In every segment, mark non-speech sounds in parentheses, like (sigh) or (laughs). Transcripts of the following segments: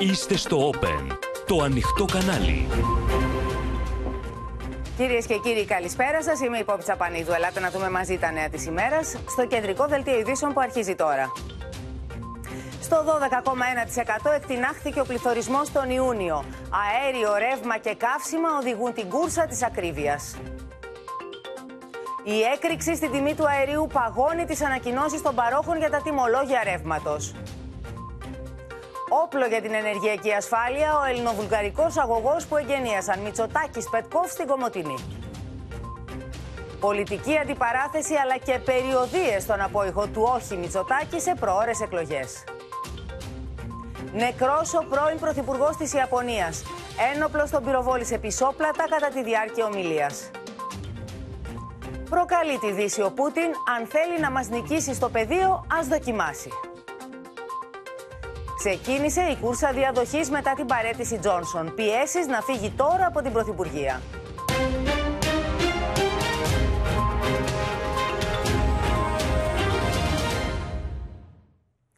Είστε στο Open, το ανοιχτό κανάλι. Κυρίες και κύριοι, καλησπέρα σας. Είμαι η Πόπη Τσαπανίδου. Ελάτε να δούμε μαζί τα νέα της ημέρας στο κεντρικό δελτίο ειδήσεων που αρχίζει τώρα. Στο 12,1% εκτινάχθηκε ο πληθωρισμός τον Ιούνιο. Αέριο, ρεύμα και καύσιμα οδηγούν την κούρσα της ακρίβειας. Η έκρηξη στην τιμή του αερίου παγώνει τις ανακοινώσεις των παρόχων για τα τιμολόγια ρεύματος. Όπλο για την ενεργειακή ασφάλεια ο ελληνοβουλγαρικός αγωγός που εγγενίασαν Μητσοτάκης Πετκόφ στην Κομωτινή. Πολιτική αντιπαράθεση αλλά και περιοδίες στον απόϊχο του όχι Μητσοτάκη σε προώρες εκλογές. Νεκρός ο πρώην Πρωθυπουργός της Ιαπωνίας. Ένοπλος τον πυροβόλησε πισόπλατα κατά τη διάρκεια ομιλίας. Προκαλεί τη Δύση ο Πούτιν. Αν θέλει να μας νικήσει στο πεδίο, ας δοκιμάσει. Ξεκίνησε η κούρσα διαδοχής μετά την παρέτηση Τζόνσον. Πιέσεις να φύγει τώρα από την Πρωθυπουργία.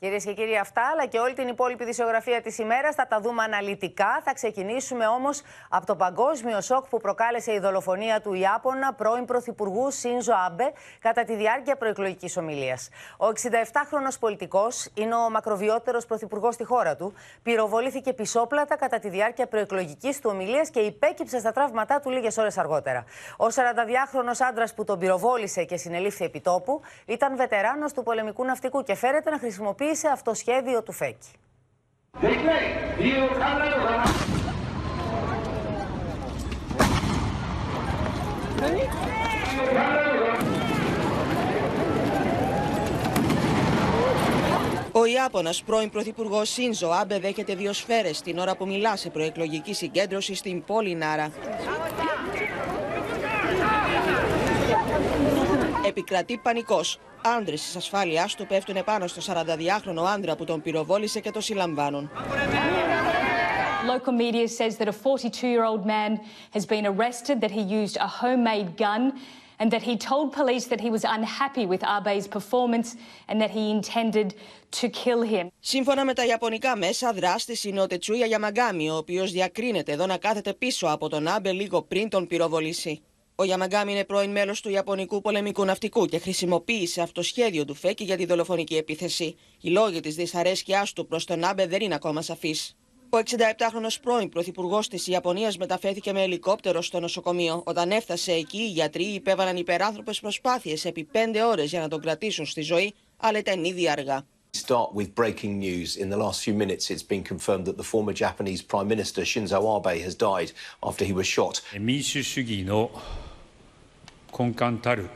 Κυρίες και κύριοι, αυτά αλλά και όλη την υπόλοιπη δισιογραφία της ημέρας θα τα δούμε αναλυτικά. Θα ξεκινήσουμε όμως από το παγκόσμιο σοκ που προκάλεσε η δολοφονία του Ιάπωνα πρώην Πρωθυπουργού Σίνζο Άμπε κατά τη διάρκεια προεκλογικής ομιλίας. Ο 67χρονο πολιτικός είναι ο μακροβιότερος πρωθυπουργός στη χώρα του. Πυροβολήθηκε πισόπλατα κατά τη διάρκεια προεκλογικής του ομιλίας και υπέκυψε στα τραύματά του λίγες ώρες αργότερα. Ο 42χρονο άντρας που τον πυροβόλησε και συνελήφθη επιτόπου ήταν βετεράνος του πολεμικού ναυτικού και φέρεται να χρησιμοποιεί σε αυτό σχέδιο του Φέκη. Ο Ιάπωνας πρώην Πρωθυπουργός Σίνζο Άμπε δέχεται δύο σφαίρες την ώρα που μιλά σε προεκλογική συγκέντρωση στην πόλη Νάρα. Επικρατεί πανικός. Άντρες της ασφάλειάς του πέφτουν επάνω στο 42χρονο άντρα που τον πυροβόλησε και το συλλαμβάνουν. Local media says that a 42-year-old man has been arrested, that he used a homemade gun, and that he told police that he was unhappy with Abe's performance and that he intended to kill him. Σύμφωνα με τα Ιαπωνικά μέσα, δράστη είναι ο Τετσούια Γιαμαγκάμι, ο οποίος διακρίνεται εδώ να κάθεται πίσω από τον Άμπε λίγο πριν τον πυροβολήσει. Ο Γιαμαγκάμι είναι πρώην μέλος του Ιαπωνικού πολεμικού ναυτικού και χρησιμοποίησε αυτό το σχέδιο του Φέκη για τη δολοφονική επίθεση. Οι λόγοι της δυσαρέσκειάς του προς τον Άμπε δεν είναι ακόμα σαφείς. Ο 67χρονο πρώην πρωθυπουργός της Ιαπωνίας μεταφέρθηκε με ελικόπτερο στο νοσοκομείο. Όταν έφτασε εκεί, οι γιατροί υπέβαλαν υπεράνθρωπες προσπάθειες επί πέντε ώρες για να τον κρατήσουν στη ζωή, αλλά ήταν ήδη αργά. Start with breaking news. In the last few minutes, it's been confirmed that the former Japanese Prime Minister Shinzo Abe has died after he was shot. 民主主義の根幹たる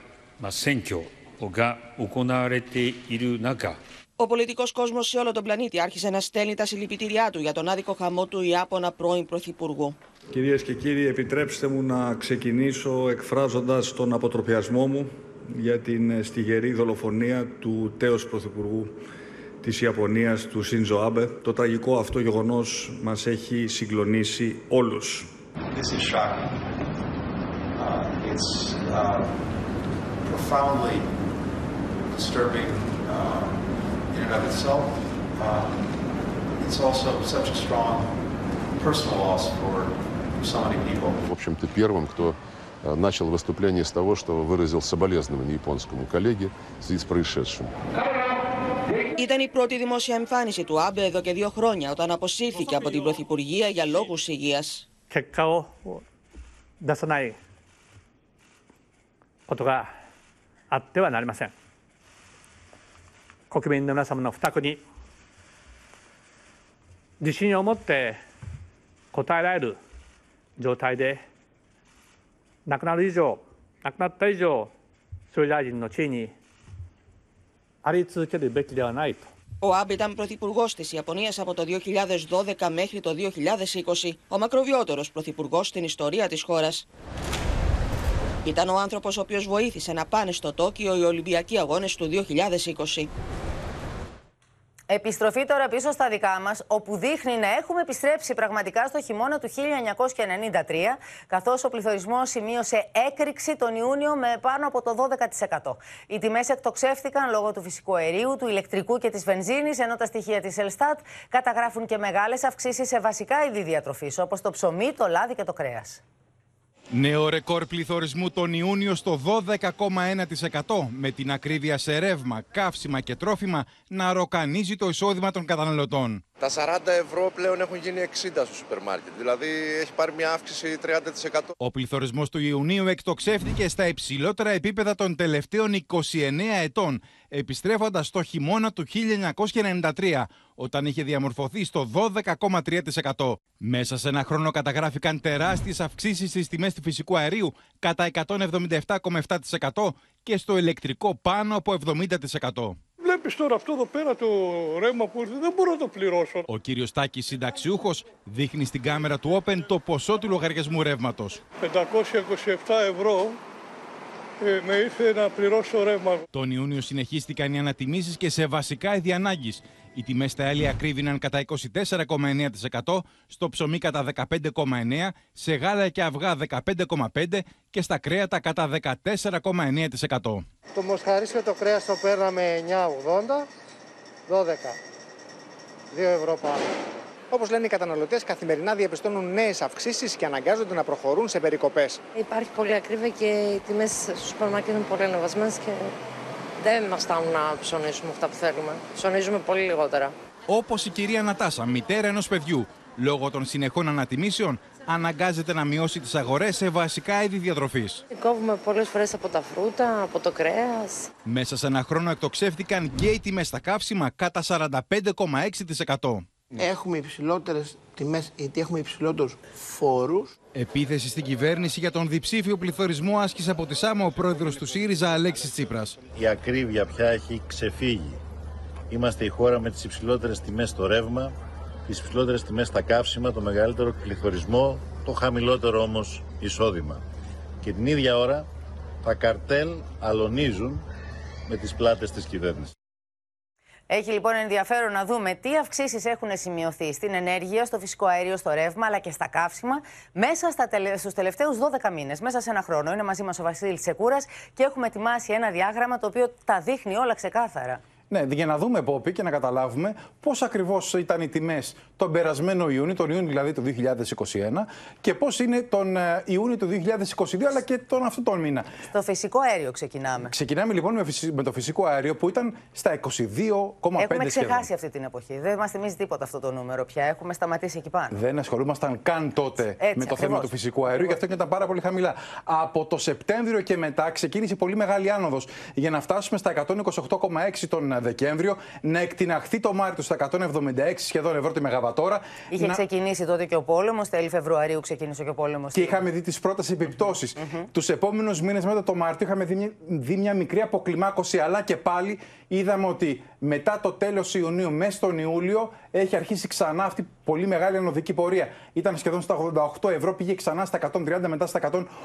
選挙が行われている中 Ο πολιτικό κόσμο σε όλο τον πλανήτη άρχισε να στέλνει τα συλληπιτήριά του για τον άδικο χαμό του Ιάπωνα πρώην Πρωθυπουργού. Κυρίε και κύριοι, επιτρέψτε μου να ξεκινήσω εκφράζοντα τον αποτροπιασμό μου για την στιγερή δολοφονία του τέος Πρωθυπουργού της Ιαπωνίας, του Σίνζο Άμπε. Το τραγικό αυτό γεγονός μας έχει συγκλονίσει όλους. This is shocking. Uh, it's uh, profoundly disturbing uh, in and of itself. Um, it's also such a strong personal loss for so many people. В общем-то, первым, кто э, начал выступление с того, что выразил соболезнование японскому коллеге в связи с происшедшим. Ήταν η πρώτη δημόσια εμφάνιση του Άμπε εδώ και δύο χρόνια, όταν αποσύρθηκε από την Πρωθυπουργία για λόγους υγείας. 結果を出さないことがあってはなりません国民の皆様の負託に自信を持って応えられる状態で亡くなる以上亡くなった以上総理大臣の地位にあり続けるべきではないと Ο Άμπ ήταν πρωθυπουργό τη Ιαπωνία από το 2012 μέχρι το 2020, ο μακροβιότερος πρωθυπουργό στην ιστορία τη χώρα. Ήταν ο άνθρωπος ο οποίος βοήθησε να πάνε στο Τόκιο οι Ολυμπιακοί Αγώνες του 2020. Επιστροφή τώρα πίσω στα δικά μας, όπου δείχνει να έχουμε επιστρέψει πραγματικά στο χειμώνα του 1993, καθώς ο πληθωρισμός σημείωσε έκρηξη τον Ιούνιο με πάνω από το 12%. Οι τιμές εκτοξεύτηκαν λόγω του φυσικού αερίου, του ηλεκτρικού και της βενζίνης, ενώ τα στοιχεία της Ελστάτ καταγράφουν και μεγάλες αυξήσεις σε βασικά είδη διατροφής, όπως το ψωμί, το λάδι και το κρέας. Νέο ρεκόρ πληθωρισμού τον Ιούνιο στο 12,1% με την ακρίβεια σε ρεύμα, καύσιμα και τρόφιμα να ροκανίζει το εισόδημα των καταναλωτών. Τα 40 ευρώ πλέον έχουν γίνει 60 στο σούπερ μάρκετ, δηλαδή έχει πάρει μια αύξηση 30%. Ο πληθωρισμός του Ιουνίου εκτοξεύτηκε στα υψηλότερα επίπεδα των τελευταίων 29 ετών, επιστρέφοντας στο χειμώνα του 1993, όταν είχε διαμορφωθεί στο 12,3%. Μέσα σε ένα χρόνο καταγράφηκαν τεράστιες αυξήσεις στις τιμές του φυσικού αερίου κατά 177,7% και στο ηλεκτρικό πάνω από 70%. Βλέπεις τώρα αυτό εδώ πέρα το ρεύμα που ήρθε, δεν μπορώ να το πληρώσω. Ο κύριος Τάκης, συνταξιούχος, δείχνει στην κάμερα του Open το ποσό του λογαριασμού ρεύματος. 527 ευρώ ε, με ήρθε να πληρώσω ρεύμα. Τον Ιούνιο συνεχίστηκαν οι ανατιμήσεις και σε βασικά είδη ανάγκης. Οι τιμές στα έλαια κρύβηναν κατά 24,9%, στο ψωμί κατά 15,9%, σε γάλα και αυγά 15,5% και στα κρέατα κατά 14,9%. Το μοσχαρίσιο το κρέας το παίρναμε 9,80, 12, 2 ευρώ πάνω. Όπως λένε οι καταναλωτές, καθημερινά διαπιστώνουν νέες αυξήσεις και αναγκάζονται να προχωρούν σε περικοπές. Υπάρχει πολύ ακρίβεια και οι τιμές στο σούπερ μάρκετ είναι πολύ ανεβασμένες και δεν μας φτάνουν να ψωνίσουμε αυτά που θέλουμε. Ψωνίζουμε πολύ λιγότερα. Όπως η κυρία Νατάσα, μητέρα ενός παιδιού, λόγω των συνεχών ανατιμήσεων, αναγκάζεται να μειώσει τις αγορές σε βασικά είδη διατροφής. Κόβουμε πολλές φορές από τα φρούτα, από το κρέας. Μέσα σε ένα χρόνο εκτοξεύτηκαν και οι τιμές στα καύσιμα κατά 45,6%. Έχουμε υψηλότερες τιμές γιατί έχουμε υψηλότερους φόρους. Επίθεση στην κυβέρνηση για τον διψήφιο πληθωρισμό άσκησε από τη ΣΑΜΟ ο πρόεδρος του ΣΥΡΙΖΑ Αλέξης Τσίπρας. Η ακρίβεια πια έχει ξεφύγει. Είμαστε η χώρα με τις υψηλότερες τιμές στο ρεύμα, τις υψηλότερες τιμές στα καύσιμα, το μεγαλύτερο πληθωρισμό, το χαμηλότερο όμως εισόδημα. Και την ίδια ώρα τα καρτέλ αλωνίζουν με τις πλάτες της κυβέρνησης. Έχει λοιπόν ενδιαφέρον να δούμε τι αυξήσεις έχουν σημειωθεί στην ενέργεια, στο φυσικό αέριο, στο ρεύμα αλλά και στα καύσιμα μέσα τελε... στους τελευταίους 12 μήνες, μέσα σε ένα χρόνο. Είναι μαζί μας ο Βασίλης Τσεκούρας και έχουμε ετοιμάσει ένα διάγραμμα το οποίο τα δείχνει όλα ξεκάθαρα. Ναι, για να δούμε, Πόπη, και να καταλάβουμε πώς ακριβώς ήταν οι τιμές τον περασμένο Ιούνιο, τον Ιούνιο δηλαδή του 2021, και πώς είναι τον ε, Ιούνιο του 2022, αλλά και τον αυτό τον μήνα. Στο φυσικό αέριο ξεκινάμε. Ξεκινάμε λοιπόν με το φυσικό αέριο που ήταν στα 22,5 Έχουμε ξεχάσει αυτή την εποχή. Δεν μας θυμίζει τίποτα αυτό το νούμερο πια. Έχουμε σταματήσει εκεί πάνω. Δεν ασχολούμασταν καν τότε Έτσι, με το ακριβώς. θέμα του φυσικού αερίου, γι' αυτό και ήταν πάρα πολύ χαμηλά. Από το Σεπτέμβριο και μετά ξεκίνησε πολύ μεγάλη άνοδος για να φτάσουμε στα 128,6 τον Δεκέμβριο, να εκτιναχθεί το Μάρτιο στα 176 σχεδόν ευρώ τη Μεγαβατόρα. Είχε να... ξεκινήσει τότε και ο πόλεμος, τέλη Φεβρουαρίου ξεκίνησε και ο πόλεμος. Και είχαμε δει τις πρώτες επιπτώσεις. Mm-hmm. Τους επόμενους μήνες μετά το Μάρτιο είχαμε δει, δει μια μικρή αποκλιμάκωση, αλλά και πάλι είδαμε ότι μετά το τέλος Ιουνίου, μέσα στον Ιούλιο, έχει αρχίσει ξανά αυτή η πολύ μεγάλη ανωδική πορεία. Ήταν σχεδόν στα 88 ευρώ, πήγε ξανά στα 130, μετά στα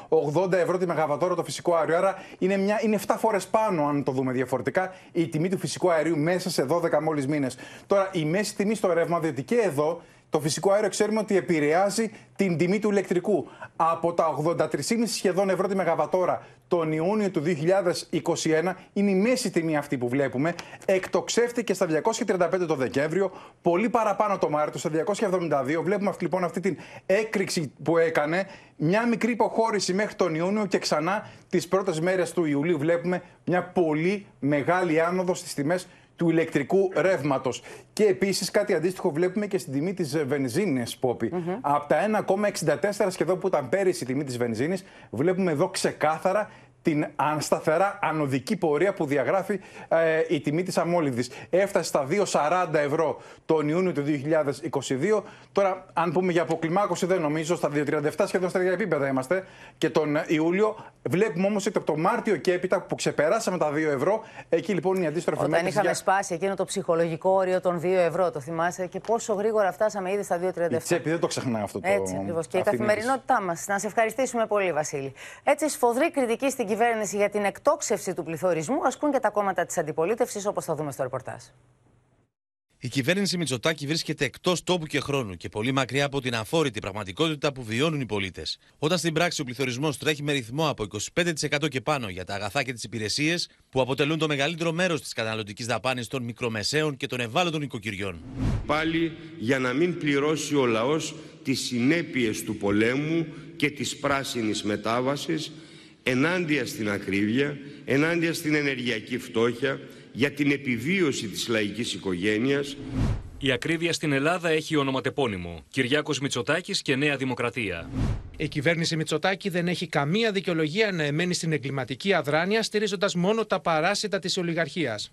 180 ευρώ τη Μεγαβατόρα το φυσικό αέριο. Άρα είναι, μια, είναι 7 φορές πάνω, αν το δούμε διαφορετικά, η τιμή του φυσικού αερίου μέσα σε 12 μόλις μήνες. Τώρα, η μέση τιμή στο ρεύμα, διότι και εδώ το φυσικό αέριο ξέρουμε ότι επηρεάζει την τιμή του ηλεκτρικού. Από τα 83,5 σχεδόν ευρώ τη Μεγαβατόρα τον Ιούνιο του 2021 είναι η μέση τιμή αυτή που βλέπουμε. Εκτοξεύτηκε στα 235 το Δεκέμβριο, πολύ παραπάνω το Μάρτιο, στα 272. Βλέπουμε αυτή, λοιπόν αυτή την έκρηξη που έκανε. Μια μικρή υποχώρηση μέχρι τον Ιούνιο και ξανά τις πρώτες μέρες του Ιουλίου βλέπουμε μια πολύ μεγάλη άνοδο στις τιμές του ηλεκτρικού ρεύματος. Και επίσης κάτι αντίστοιχο βλέπουμε και στην τιμή της βενζίνης, Πόπη. Mm-hmm. Από τα 1,64 σχεδόν που ήταν πέρυσι η τιμή της βενζίνης, βλέπουμε εδώ ξεκάθαρα την σταθερά ανωδική πορεία που διαγράφει ε, η τιμή της αμόλυδης. Έφτασε στα 2,40 ευρώ τον Ιούνιο του 2022. Τώρα, αν πούμε για αποκλιμάκωση, δεν νομίζω, στα 2,37 σχεδόν στα ίδια επίπεδα είμαστε. Και τον Ιούλιο βλέπουμε όμως ότι από το Μάρτιο και έπειτα που ξεπεράσαμε τα 2 ευρώ, εκεί λοιπόν η αντίστροφη Όταν είχαμε για... σπάσει εκείνο το ψυχολογικό όριο των 2 ευρώ, το θυμάσαι, και πόσο γρήγορα φτάσαμε ήδη στα 2,37. Η τσέπη δεν το ξεχνάει αυτό το Έτσι ακριβώς. Και η καθημερινότητά μας. Να σε ευχαριστήσουμε πολύ, Βασίλη. Έτσι, σφοδρή κριτική στην κυβέρνηση για την εκτόξευση του πληθωρισμού ασκούν και τα κόμματα της αντιπολίτευσης, όπως θα δούμε στο ρεπορτάζ. Η κυβέρνηση Μητσοτάκη βρίσκεται εκτός τόπου και χρόνου και πολύ μακριά από την αφόρητη πραγματικότητα που βιώνουν οι πολίτες. Όταν στην πράξη ο πληθωρισμός τρέχει με ρυθμό από 25% και πάνω για τα αγαθά και τις υπηρεσίες, που αποτελούν το μεγαλύτερο μέρος της καταναλωτικής δαπάνης των μικρομεσαίων και των ευάλωτων οικοκυριών. Πάλι για να μην πληρώσει ο λαός τις συνέπειες του πολέμου και της πράσινης μετάβασης ενάντια στην ακρίβεια, ενάντια στην ενεργειακή φτώχεια, για την επιβίωση της λαϊκής οικογένειας. Η ακρίβεια στην Ελλάδα έχει ονοματεπώνυμο. Κυριάκος Μητσοτάκης και Νέα Δημοκρατία. Η κυβέρνηση Μητσοτάκη δεν έχει καμία δικαιολογία να εμένει στην εγκληματική αδράνεια, στηρίζοντας μόνο τα παράσιτα της ολιγαρχίας.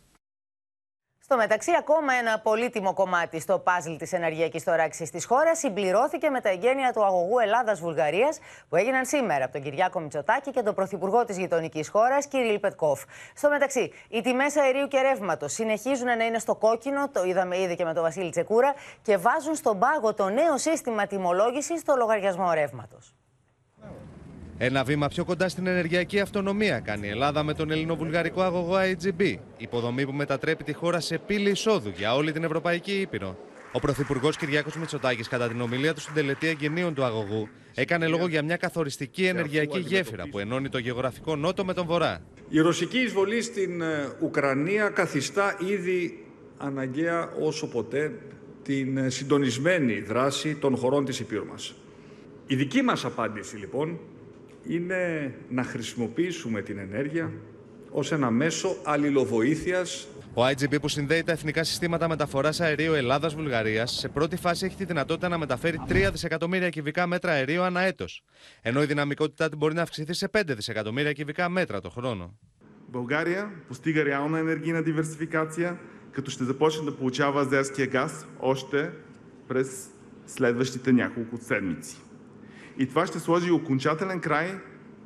Στο μεταξύ, ακόμα ένα πολύτιμο κομμάτι στο πάζλ της ενεργειακής τοράξη της χώρας συμπληρώθηκε με τα εγγένεια του αγωγού Ελλάδα-Βουλγαρία που έγιναν σήμερα από τον Κυριάκο Μητσοτάκη και τον πρωθυπουργό της γειτονικής χώρας, Κυρίλ Πετκόφ. Στο μεταξύ, οι τιμές αερίου και ρεύματος συνεχίζουν να είναι στο κόκκινο, το είδαμε ήδη και με τον Βασίλη Τσεκούρα, και βάζουν στον πάγο το νέο σύστημα τιμολόγησης στο λογαριασμό ρεύματος. Ένα βήμα πιο κοντά στην ενεργειακή αυτονομία κάνει η Ελλάδα με τον ελληνοβουλγαρικό αγωγό IGB, υποδομή που μετατρέπει τη χώρα σε πύλη εισόδου για όλη την Ευρωπαϊκή Ήπειρο. Ο Πρωθυπουργός Κυριάκος Μητσοτάκης, κατά την ομιλία του στην τελετή εγγενείων του αγωγού, έκανε λόγο για μια καθοριστική ενεργειακή γέφυρα που ενώνει το γεωγραφικό νότο με τον βορρά. Η ρωσική εισβολή στην ε, Ουκρανία καθιστά ήδη αναγκαία όσο ποτέ την ε, συντονισμένη δράση των χωρών της Υπήρου μας. Η δική μας απάντηση λοιπόν είναι να χρησιμοποιήσουμε την ενέργεια ως ένα μέσο αλληλοβοήθειας ο IGB που συνδέει τα εθνικά συστήματα μεταφορά αερίου Ελλάδα-Βουλγαρία σε πρώτη φάση έχει τη δυνατότητα να μεταφέρει 3 δισεκατομμύρια κυβικά μέτρα αερίου ανά έτος, ενώ η δυναμικότητά του μπορεί να αυξηθεί σε 5 δισεκατομμύρια κυβικά μέτρα το χρόνο. България постига реална енергийна диверсификация, като ще започне да получава азерския газ още през следващите няколко седмици. И това ще сложи окончателен край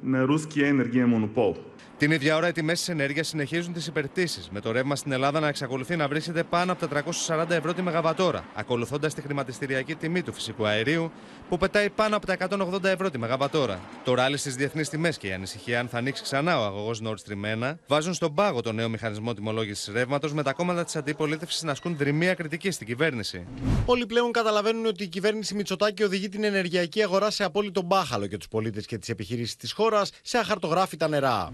на руския енергиен монопол. Την ίδια ώρα, οι τιμές της ενέργειας συνεχίζουν τις υπερτήσεις, με το ρεύμα στην Ελλάδα να εξακολουθεί να βρίσκεται πάνω από τα 340 ευρώ τη Μεγαβατόρα, ακολουθώντας τη χρηματιστηριακή τιμή του φυσικού αερίου, που πετάει πάνω από τα 180 ευρώ τη Μεγαβατόρα. Το ράλι στις διεθνείς τιμές και η ανησυχία αν θα ανοίξει ξανά ο αγωγός Nord Stream 1 βάζουν στον πάγο το νέο μηχανισμό τιμολόγησης ρεύματος, με τα κόμματα της αντιπολίτευσης να ασκούν δρυμία κριτική στην κυβέρνηση. Όλοι πλέον καταλαβαίνουν ότι η κυβέρνηση Μητσοτάκη οδηγεί την ενεργειακή αγορά σε απόλυτο μπάχαλο και τους πολίτες και τις επιχειρήσεις της χώρας σε αχαρτογράφητα νερά.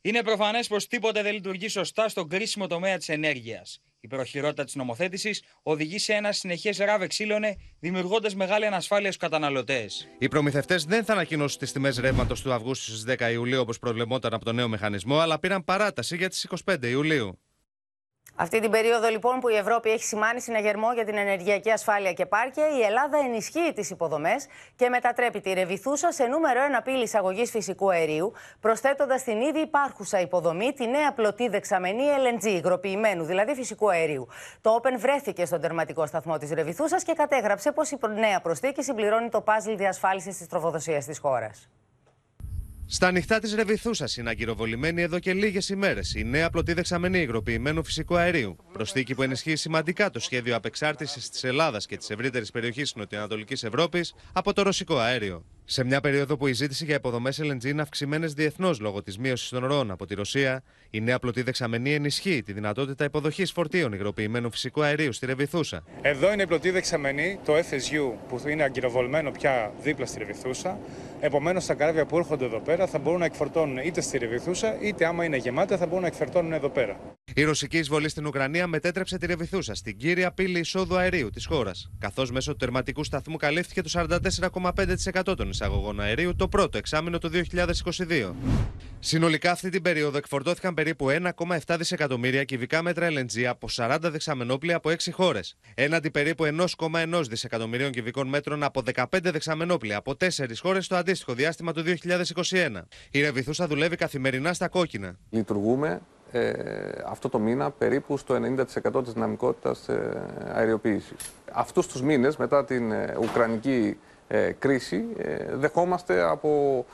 Είναι προφανές πως τίποτε δεν λειτουργεί σωστά στον κρίσιμο τομέα της ενέργειας. Η προχειρότητα της νομοθέτησης οδηγεί σε ένα συνεχές ράβε ξύλωνε, δημιουργώντας μεγάλη ανασφάλεια στους καταναλωτές. Οι προμηθευτές δεν θα ανακοινώσουν τις τιμές ρεύματος του Αυγούστου στις 10 Ιουλίου όπως προβλεπόταν από το νέο μηχανισμό, αλλά πήραν παράταση για τις 25 Ιουλίου. Αυτή την περίοδο λοιπόν που η Ευρώπη έχει σημάνει συναγερμό για την ενεργειακή ασφάλεια και πάρκια, η Ελλάδα ενισχύει τις υποδομές και μετατρέπει τη Ρεβιθούσα σε νούμερο ένα πύλη εισαγωγής φυσικού αερίου, προσθέτοντας την ήδη υπάρχουσα υποδομή τη νέα πλωτή δεξαμενή LNG, υγροποιημένου δηλαδή φυσικού αερίου. Το Open βρέθηκε στον τερματικό σταθμό της Ρεβιθούσας και κατέγραψε πως η νέα προσθήκη συμπληρώνει το πάζλ διασφάλισης της τροφοδοσίας της χώρας. Στα ανοιχτά της Ρεβιθούσας είναι αγκυροβολημένη εδώ και λίγες ημέρες η νέα πλωτή δεξαμενή υγροποιημένου φυσικού αερίου. Προσθήκη που ενισχύει σημαντικά το σχέδιο απεξάρτησης της Ελλάδας και της ευρύτερης περιοχής Νοτιοανατολικής Ευρώπης από το ρωσικό αέριο. Σε μια περίοδο που η ζήτηση για υποδομές LNG είναι αυξημένες διεθνώς λόγω της μείωσης των ροών από τη Ρωσία, η νέα πλωτή δεξαμενή ενισχύει τη δυνατότητα υποδοχής φορτίων υγροποιημένου φυσικού αερίου στη Ρεβιθούσα. Εδώ είναι η πλωτή δεξαμενή, το FSU, που είναι αγκυροβολμένο πια δίπλα στη Ρεβιθούσα. Επομένως, τα καράβια που έρχονται εδώ πέρα θα μπορούν να εκφορτώνουν είτε στη Ρεβιθούσα, είτε άμα είναι γεμάτα θα μπορούν να εκφορτώνουν εδώ πέρα. Η ρωσική εισβολή στην Ουκρανία μετέτρεψε τη Ρεβιθούσα στην κύρια πύλη εισόδου αερίου της χώρας, καθώς μέσω του τερματικού σταθμού καλύφθηκε το 44,5% των εισαγωγών αερίου το πρώτο εξάμεινο του 2022. Συνολικά αυτή την περίοδο εκφορτώθηκαν περίπου 1,7 δισεκατομμύρια κυβικά μέτρα LNG από 40 δεξαμενόπλια από 6 χώρες, έναντι περίπου 1,1 δισεκατομμυρίων κυβικών μέτρων από 15 δεξαμενόπλια από 4 χώρες στο αντίστοιχο διάστημα του 2021. Η Ρεβιθούσα δουλεύει καθημερινά στα κόκκινα. Λειτουργούμε ε, αυτό το μήνα περίπου στο 90% της δυναμικότητας ε, αεριοποίησης. Αυτούς τους μήνες μετά την ε, Ουκρανική ε, κρίση ε, δεχόμαστε από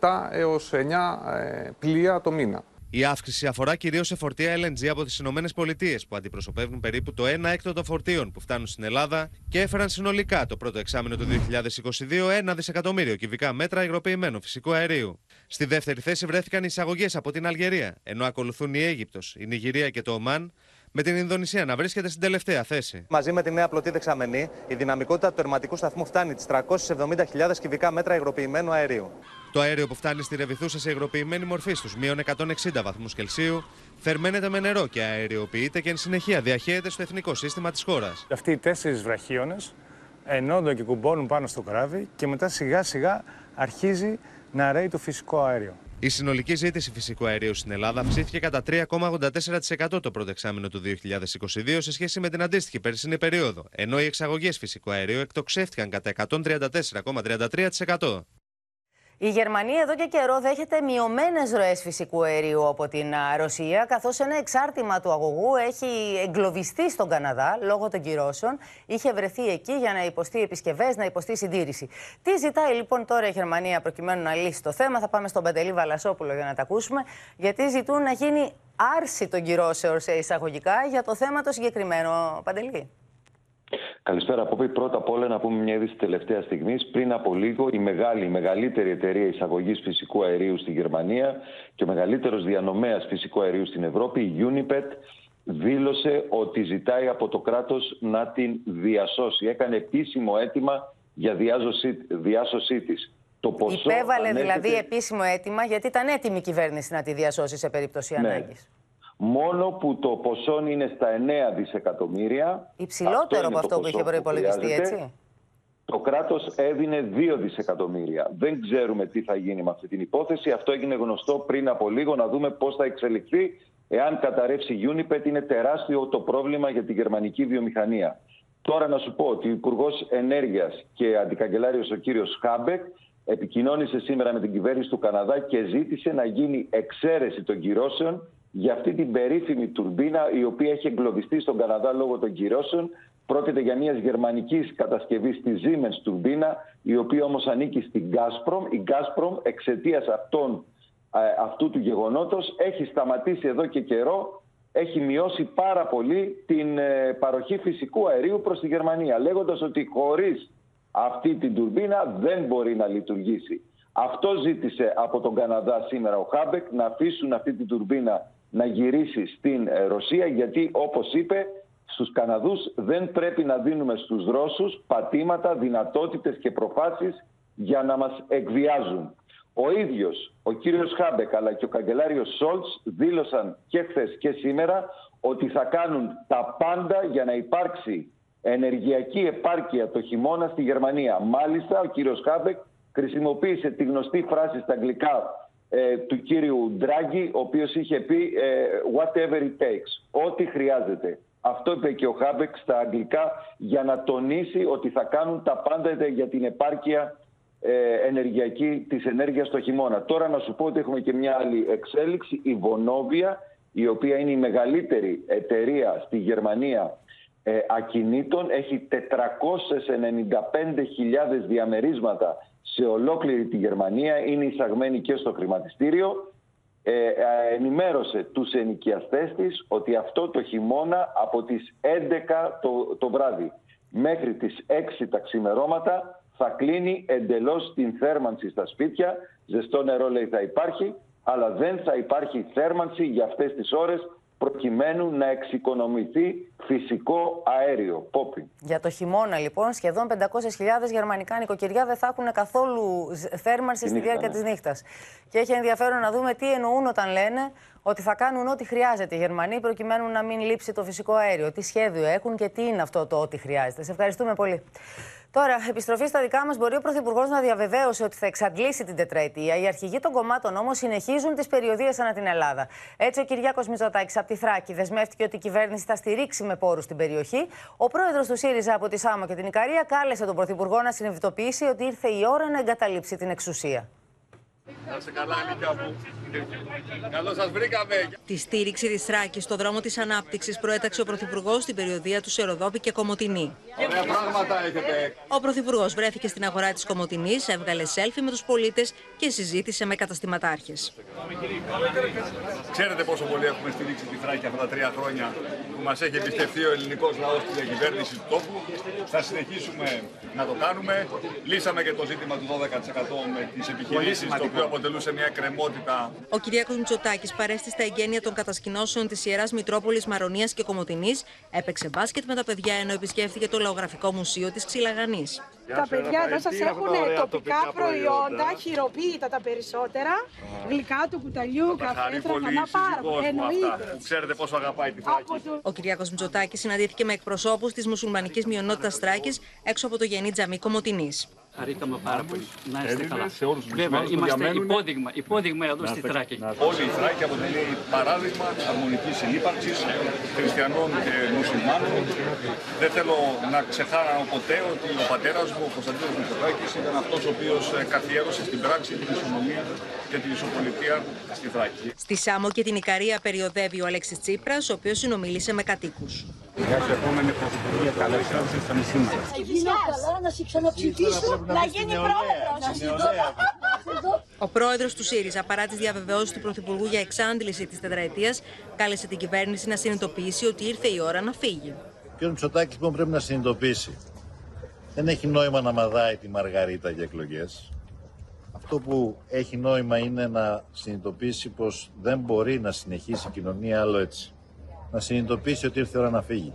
7 έως 9 ε, πλοία το μήνα. Η αύξηση αφορά κυρίως σε φορτία LNG από τις ΗΠΑ, που αντιπροσωπεύουν περίπου το 1 έκτο των φορτίων που φτάνουν στην Ελλάδα και έφεραν συνολικά το πρώτο εξάμεινο του 2022 1 δισεκατομμύριο κυβικά μέτρα υγροποιημένου φυσικού αερίου. Στη δεύτερη θέση βρέθηκαν οι εισαγωγές από την Αλγερία, ενώ ακολουθούν η Αίγυπτος, η Νιγηρία και το Ομάν, με την Ινδονησία να βρίσκεται στην τελευταία θέση. Μαζί με τη νέα πλωτή δεξαμενή, η δυναμικότητα του τερματικού σταθμού φτάνει τις 370.000 κυβικά μέτρα υγροποιημένου αερίου. Το αέριο που φτάνει στη Ρεβιθούσα σε υγροποιημένη μορφή στους μείον 160 βαθμούς Κελσίου θερμαίνεται με νερό και αεριοποιείται και εν συνεχεία διαχέεται στο εθνικό σύστημα της χώρας. Αυτοί οι τέσσερις βραχίονε ενώνται και κουμπώνουν πάνω στο καράβι και μετά σιγά σιγά αρχίζει να ρέει το φυσικό αέριο. Η συνολική ζήτηση φυσικού αερίου στην Ελλάδα αυξήθηκε κατά 3,84% το πρώτο εξάμεινο του 2022 σε σχέση με την αντίστοιχη περσινή περίοδο, ενώ οι εξαγωγές φυσικού αερίου εκτοξεύτηκαν κατά 134,33%. Η Γερμανία εδώ και καιρό δέχεται μειωμένες ροές φυσικού αερίου από την Ρωσία, καθώς ένα εξάρτημα του αγωγού έχει εγκλωβιστεί στον Καναδά λόγω των κυρώσεων. Είχε βρεθεί εκεί για να υποστεί επισκευές, να υποστεί συντήρηση. Τι ζητάει λοιπόν τώρα η Γερμανία προκειμένου να λύσει το θέμα, θα πάμε στον Παντελή Βαλασόπουλο για να τα ακούσουμε, γιατί ζητούν να γίνει άρση των κυρώσεων σε εισαγωγικά για το θέμα το συγκεκριμένο. Παντελή. Καλησπέρα από Πρώτα απ' όλα να πούμε μια είδηση τελευταία στιγμής. Πριν από λίγο η μεγάλη, η μεγαλύτερη εταιρεία εισαγωγής φυσικού αερίου στη Γερμανία και ο μεγαλύτερος διανομέας φυσικού αερίου στην Ευρώπη, η Unipet, δήλωσε ότι ζητάει από το κράτος να την διασώσει. Έκανε επίσημο αίτημα για διάσωσή, διάσωσή της. Το ποσό Υπέβαλε δηλαδή επίσημο αίτημα γιατί ήταν έτοιμη η κυβέρνηση να τη διασώσει σε περίπτωση ναι. ανάγκης μόνο που το ποσό είναι στα 9 δισεκατομμύρια. Υψηλότερο από αυτό που είχε προπολογιστεί, έτσι; Το κράτος έδινε 2 δισεκατομμύρια. Δεν ξέρουμε τι θα γίνει με αυτή την υπόθεση. Αυτό έγινε γνωστό πριν από λίγο, να δούμε πώς θα εξελιχθεί. Εάν καταρρεύσει η Unipet, είναι τεράστιο το πρόβλημα για τη γερμανική βιομηχανία. Τώρα να σου πω ότι ο Υπουργός Ενέργειας και Αντικαγκελάριος ο κύριος Χάμπεκ επικοινώνησε σήμερα με την κυβέρνηση του Καναδά και ζήτησε να γίνει εξαίρεση των κυρώσεων για αυτή την περίφημη τουρμπίνα η οποία έχει εγκλωβιστεί στον Καναδά λόγω των κυρώσεων. Πρόκειται για μιας γερμανικής κατασκευής στη Siemens τουρμπίνα, η οποία όμως ανήκει στην Gazprom. Η Gazprom εξαιτίας αυτού του γεγονότος έχει σταματήσει εδώ και καιρό, έχει μειώσει πάρα πολύ την ε, παροχή φυσικού αερίου προς τη Γερμανία, λέγοντας ότι χωρίς αυτή την τουρμπίνα δεν μπορεί να λειτουργήσει. Αυτό ζήτησε από τον Καναδά σήμερα ο Χάμπεκ να αφήσουν αυτή την τουρμπίνα να γυρίσει στην ε, Ρωσία γιατί όπως είπε στους Καναδούς δεν πρέπει να δίνουμε στους Ρώσους πατήματα, δυνατότητες και προφάσεις για να μας εκβιάζουν. Ο ίδιος ο κύριος Χάμπεκ αλλά και ο καγκελάριος Σόλτς δήλωσαν και χθες και σήμερα ότι θα κάνουν τα πάντα για να υπάρξει ενεργειακή επάρκεια το χειμώνα στη Γερμανία. Μάλιστα ο κύριος Χάμπεκ χρησιμοποίησε τη γνωστή φράση στα αγγλικά ε, του κύριου Ντράγκη, ο οποίος είχε πει ε, whatever it takes, ό,τι χρειάζεται. Αυτό είπε και ο Χάμπεκ στα αγγλικά για να τονίσει ότι θα κάνουν τα πάντα για την επάρκεια ε, ενεργειακή της ενέργειας το χειμώνα. Τώρα να σου πω ότι έχουμε και μια άλλη εξέλιξη, η Βονόβια, η οποία είναι η μεγαλύτερη εταιρεία στη Γερμανία ε, ακινήτων, έχει 495.000 διαμερίσματα σε ολόκληρη τη Γερμανία, είναι εισαγμένη και στο χρηματιστήριο. Ε, ε, ενημέρωσε τους ενοικιαστές της ότι αυτό το χειμώνα από τις 11 το, το βράδυ μέχρι τις 6 τα ξημερώματα θα κλείνει εντελώς την θέρμανση στα σπίτια. Ζεστό νερό λέει θα υπάρχει, αλλά δεν θα υπάρχει θέρμανση για αυτές τις ώρες προκειμένου να εξοικονομηθεί φυσικό αέριο. Πόπι. Για το χειμώνα λοιπόν σχεδόν 500.000 γερμανικά νοικοκυριά δεν θα έχουν καθόλου θέρμανση στη διάρκεια ναι. της νύχτας. Και έχει ενδιαφέρον να δούμε τι εννοούν όταν λένε ότι θα κάνουν ό,τι χρειάζεται οι Γερμανοί προκειμένου να μην λείψει το φυσικό αέριο. Τι σχέδιο έχουν και τι είναι αυτό το ό,τι χρειάζεται. Σε ευχαριστούμε πολύ. Τώρα, επιστροφή στα δικά μας, μπορεί ο Πρωθυπουργός να διαβεβαίωσε ότι θα εξαντλήσει την τετραετία. Οι αρχηγοί των κομμάτων όμως συνεχίζουν τις περιοδίες ανά την Ελλάδα. Έτσι, ο Κυριάκος Μητσοτάκης από τη Θράκη δεσμεύτηκε ότι η κυβέρνηση θα στηρίξει με πόρους την περιοχή. Ο πρόεδρος του ΣΥΡΙΖΑ από τη Σάμο και την Ικαρία κάλεσε τον Πρωθυπουργό να συνειδητοποιήσει ότι ήρθε η ώρα να εγκαταλείψει την εξουσία. Να σε καλά, Νίκια μου. Καλώς σας βρήκαμε. Τη στήριξη της Θράκη στο δρόμο της ανάπτυξης προέταξε ο Πρωθυπουργός στην περιοδία του Σεροδόπη και Κομωτινή. Ωραία πράγματα έχετε. Ο Πρωθυπουργός βρέθηκε στην αγορά της Κομωτινής, έβγαλε σέλφι με τους πολίτες και συζήτησε με καταστηματάρχες. Ξέρετε πόσο πολύ έχουμε στηρίξει τη Θράκη αυτά τα τρία χρόνια που μας έχει εμπιστευτεί ο ελληνικός λαός στη διακυβέρνηση του τόπου. Θα συνεχίσουμε να το κάνουμε. Λύσαμε και το ζήτημα του 12% με τις επιχειρήσεις, το οποίο αποτελούσε μια κρεμότητα. Ο Κυριάκος Μητσοτάκης παρέστη στα εγγένεια των κατασκηνώσεων της Ιεράς Μητρόπολης Μαρονίας και Κομωτινής, έπαιξε μπάσκετ με τα παιδιά ενώ επισκέφθηκε το Λαογραφικό Μουσείο της Ξυλαγανής. Τα παιδιά εδώ σας έχουν τοπικά προϊόντα, χειροποίητα τα περισσότερα, γλυκά του κουταλιού, καφέ, τραχανά, πάρα πολλά. Εννοείται. Ξέρετε πόσο αγαπάει τη Θράκη. Ο Κυριάκος Μητσοτάκης συναντήθηκε με εκπροσώπους της μουσουλμανικής μειονότητας Θράκης έξω από το γενή τζαμί Κομωτινής. Χαρήκαμε πάρα πολύ. Να είστε Έλληνες καλά. σε όλους τους Βέβαια, μουσουλμάνους που είμαστε διαμένουν. υπόδειγμα, υπόδειγμα εδώ Να στη είστε- Θράκη. να είστε- Όλη η Θράκη αποτελεί παράδειγμα αρμονικής συνύπαρξης χριστιανών και μουσουλμάνων. Δεν θέλω να ξεχάνω ποτέ ότι ο πατέρας μου, ο Κωνσταντίνος Μητσοτάκης, ήταν αυτός ο οποίος ε, καθιέρωσε στην πράξη την ισονομία και την ισοπολιτεία στη Θράκη. Στη Σάμο και την Ικαρία περιοδεύει ο Αλέξης Τσίπρας, ο οποίος συνομίλησε με κατοίκους. Γεια σου, επόμενη πρωθυπουργία. Καλώ ήρθατε στο νησί μα. Θα γίνω καλά να σε ξαναψηφίσω, να γίνει πρόεδρος. Ο πρόεδρος του ΣΥΡΙΖΑ, παρά τις διαβεβαιώσεις του Πρωθυπουργού για εξάντληση της τετραετίας, κάλεσε την κυβέρνηση να συνειδητοποιήσει ότι ήρθε η ώρα να φύγει. Ο κ. Μητσοτάκης λοιπόν πρέπει να συνειδητοποιήσει. Δεν έχει νόημα να μαδάει τη Μαργαρίτα για εκλογές. Αυτό που έχει νόημα είναι να συνειδητοποιήσει πως δεν μπορεί να συνεχίσει η κοινωνία άλλο έτσι. Να συνειδητοποιήσει ότι ήρθε η ώρα να φύγει.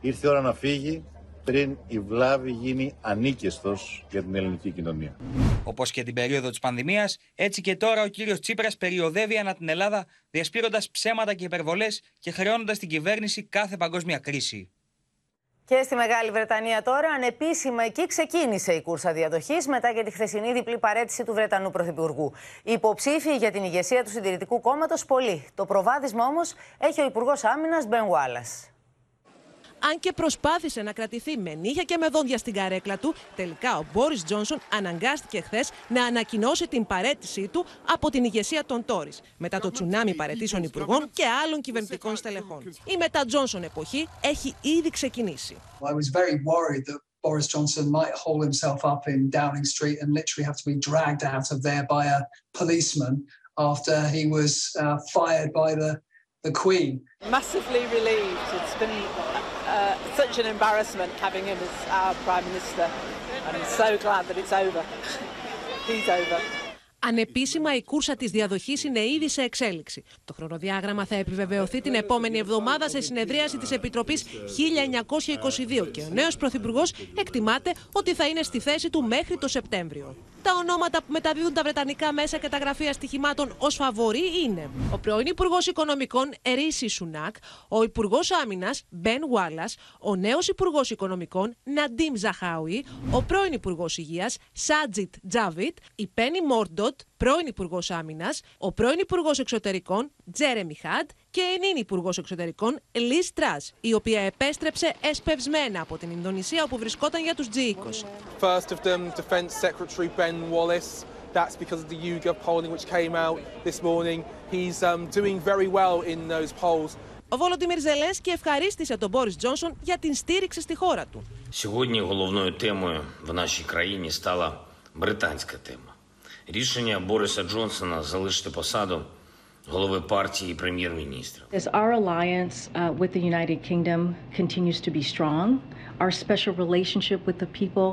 Ήρθε η ώρα να φύγει πριν η βλάβη γίνει ανίκαιστος για την ελληνική κοινωνία. Όπως και την περίοδο της πανδημίας, έτσι και τώρα ο κύριος Τσίπρας περιοδεύει ανά την Ελλάδα, διασπείροντας ψέματα και υπερβολές και χρεώνοντας την κυβέρνηση κάθε παγκόσμια κρίση. Και στη Μεγάλη Βρετανία τώρα, ανεπίσημα εκεί ξεκίνησε η κούρσα διαδοχής μετά για τη χθεσινή διπλή παρέτηση του Βρετανού Πρωθυπουργού. Οι υποψήφοι για την ηγεσία του Συντηρητικού Κόμματος πολλοί. Το προβάδισμα όμως έχει ο Υπουργός Άμυνας Μπεν Wallace. Αν και προσπάθησε να κρατηθεί με νύχια και με δόντια στην καρέκλα του, τελικά ο Μπόρις Τζόνσον αναγκάστηκε χθες να ανακοινώσει την παρέτησή του από την ηγεσία των Τόρις, μετά το τσουνάμι παρετήσεων υπουργών και άλλων κυβερνητικών στελεχών. Η μετά Τζόνσον εποχή έχει ήδη ξεκινήσει. I was very worried that Boris Johnson might haul himself up in Downing Street and literally have to be dragged out of there by a policeman after he was uh, fired by the, the Queen. Massively relieved. It's been uh, such an embarrassment having him as our Prime Minister. I'm so glad that it's over. (laughs) He's over. Ανεπίσημα η κούρσα της διαδοχής είναι ήδη σε εξέλιξη. Το χρονοδιάγραμμα θα επιβεβαιωθεί την επόμενη εβδομάδα σε συνεδρίαση της Επιτροπής 1922 και ο νέος Πρωθυπουργός εκτιμάται ότι θα είναι στη θέση του μέχρι το Σεπτέμβριο. Τα ονόματα που μεταδίδουν τα Βρετανικά μέσα και τα γραφεία στοιχημάτων ως φαβορή είναι ο πρώην Υπουργός Οικονομικών Ρίση Σουνάκ, ο Υπουργός Άμυνας Μπεν Γουάλλα, ο νέος Υπουργός Οικονομικών Ναντίμ Ζαχάουι, ο πρώην Υπουργός Υγείας Σάτζιτ Τζάβιτ, η Πένι Μόρντοτ, πρώην Υπουργός Άμυνας, ο πρώην Υπουργός Εξωτερικών Τζέρεμι Χαντ και η νυν Υπουργό Εξωτερικών Λι Τρά, η οποία επέστρεψε εσπευσμένα από την Ινδονησία όπου βρισκόταν για του G20. First of them, Defence Secretary Ben Wallace. That's because of the YouGov polling which came out this morning. He's um, doing very well in those polls. Ο Βολοντιμίρ Ζελένσκι ευχαρίστησε τον Μπόρις Τζόνσον για την στήριξη στη χώρα του. Сьогодні головною темою в нашій країні стала британська тема. Рішення Бориса Джонсона залишити посаду голови партії і прем'єр-міністра. As our alliance uh, with the United Kingdom continues to be strong, our special relationship with the people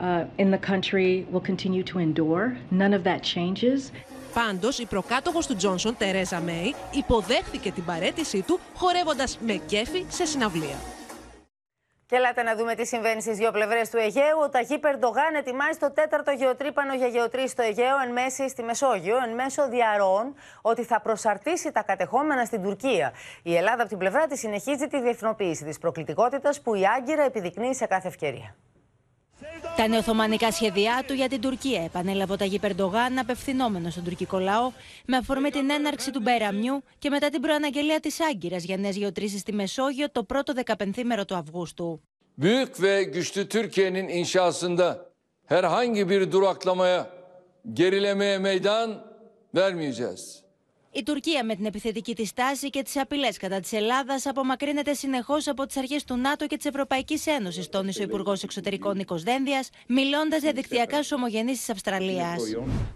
uh, in the country will continue to endure. None of that changes. Πάντως, η προκάτοχος του Τζόνσον, Τερέζα Μέη, υποδέχθηκε την παρέτησή του χορεύοντας με κέφι σε συναυλία. Και ελάτε να δούμε τι συμβαίνει στις δύο πλευρές του Αιγαίου. Ο Ταχύ Περντογάν ετοιμάζει το τέταρτο γεωτρύπανο για γεωτρή στο Αιγαίο εν μέση στη Μεσόγειο, εν μέσω διαρροών ότι θα προσαρτήσει τα κατεχόμενα στην Τουρκία. Η Ελλάδα από την πλευρά της συνεχίζει τη διεθνοποίηση της προκλητικότητας που η Άγκυρα επιδεικνύει σε κάθε ευκαιρία. Τα νεοθωμανικά σχέδιά του για την Τουρκία επανέλαβε ο Ταγί Περντογάν απευθυνόμενος στον τουρκικό λαό με αφορμή την έναρξη του Μπέραμιου και μετά την προαναγγελία της Άγκυρας για νέες γεωτρήσεις στη Μεσόγειο το πρώτο δεκαπενθήμερο του Αυγούστου. Büyük ve güçlü Türkiye'nin inşasında herhangi bir duraklamaya, gerilemeye meydan vermeyeceğiz. Η Τουρκία με την επιθετική της στάση και τις απειλές κατά της Ελλάδας απομακρύνεται συνεχώς από τις αρχές του ΝΑΤΟ και της Ευρωπαϊκής Ένωσης, τόνισε ο Υπουργός Εξωτερικών Νίκος Δένδιας, μιλώντας για δικτυακά στου ομογενεί της Αυστραλίας.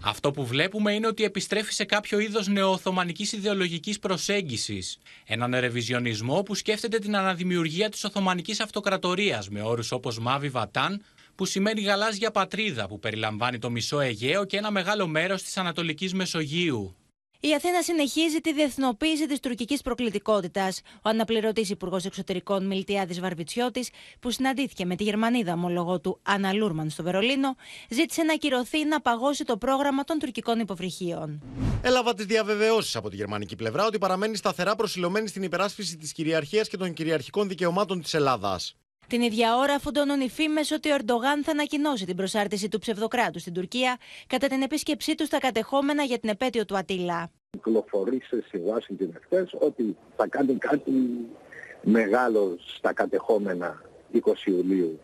Αυτό που βλέπουμε είναι ότι επιστρέφει σε κάποιο είδος νεοοθωμανικής ιδεολογικής προσέγγισης. Έναν ερεβιζιονισμό που σκέφτεται την αναδημιουργία της Οθωμανικής Αυτοκρατορίας με όρους όπως Μάβι Βατάν, που σημαίνει γαλάζια πατρίδα, που περιλαμβάνει το μισό Αιγαίο και ένα μεγάλο μέρος της Ανατολικής Μεσογείου. Η Αθήνα συνεχίζει τη διεθνοποίηση της τουρκικής προκλητικότητας. Ο αναπληρωτής Υπουργός Εξωτερικών Μιλτιάδης Βαρβιτσιώτης, που συναντήθηκε με τη Γερμανίδα ομολογό του Άννα Λούρμαν στο Βερολίνο, ζήτησε να ακυρωθεί να παγώσει το πρόγραμμα των τουρκικών υποβρυχίων. Έλαβα τις διαβεβαιώσεις από τη γερμανική πλευρά ότι παραμένει σταθερά προσιλωμένη στην υπεράσπιση της κυριαρχίας και των κυριαρχικών δικαιωμάτων της Ελλάδας. Την ίδια ώρα φουντώνουν οι φήμες ότι ο Ερντογάν θα ανακοινώσει την προσάρτηση του ψευδοκράτους στην Τουρκία κατά την επίσκεψή του στα κατεχόμενα για την επέτειο του Ατήλα. Κυκλοφορήσε στη Washington χθε ότι θα κάνει κάτι μεγάλο στα κατεχόμενα 20 Ιουλίου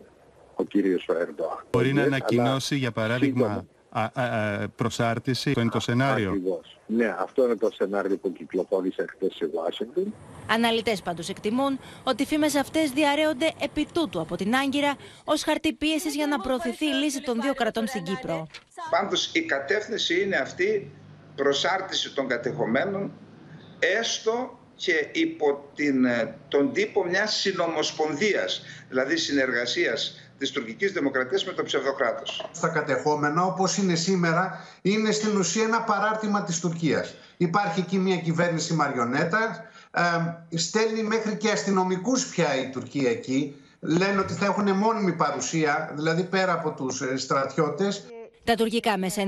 ο κύριος Ερντογάν. Μπορεί να ανακοινώσει για παράδειγμα α, α, προσάρτηση, αυτό είναι το σενάριο. Ακριβώς. Ναι, αυτό είναι το σενάριο που κυκλοφόρησε χθες στη Washington. Αναλυτές πάντως εκτιμούν ότι οι φήμες αυτές διαρρέονται επί τούτου από την Άγκυρα ως χαρτί πίεσης για να προωθηθεί η λύση των δύο κρατών στην Κύπρο. Πάντως η κατεύθυνση είναι αυτή προσάρτηση των κατεχομένων έστω και υπό την, τον τύπο μιας συνομοσπονδίας, δηλαδή συνεργασίας της τουρκικής δημοκρατίας με το ψευδοκράτος. Στα κατεχόμενα, όπως είναι σήμερα, είναι στην ουσία ένα παράρτημα της Τουρκίας. Υπάρχει εκεί μια κυβέρνηση μαριονέτα, ε, στέλνει μέχρι και αστυνομικούς πια η Τουρκία εκεί. Λένε ότι θα έχουν μόνιμη παρουσία, δηλαδή πέρα από τους στρατιώτες. Τα τουρκικά μέσα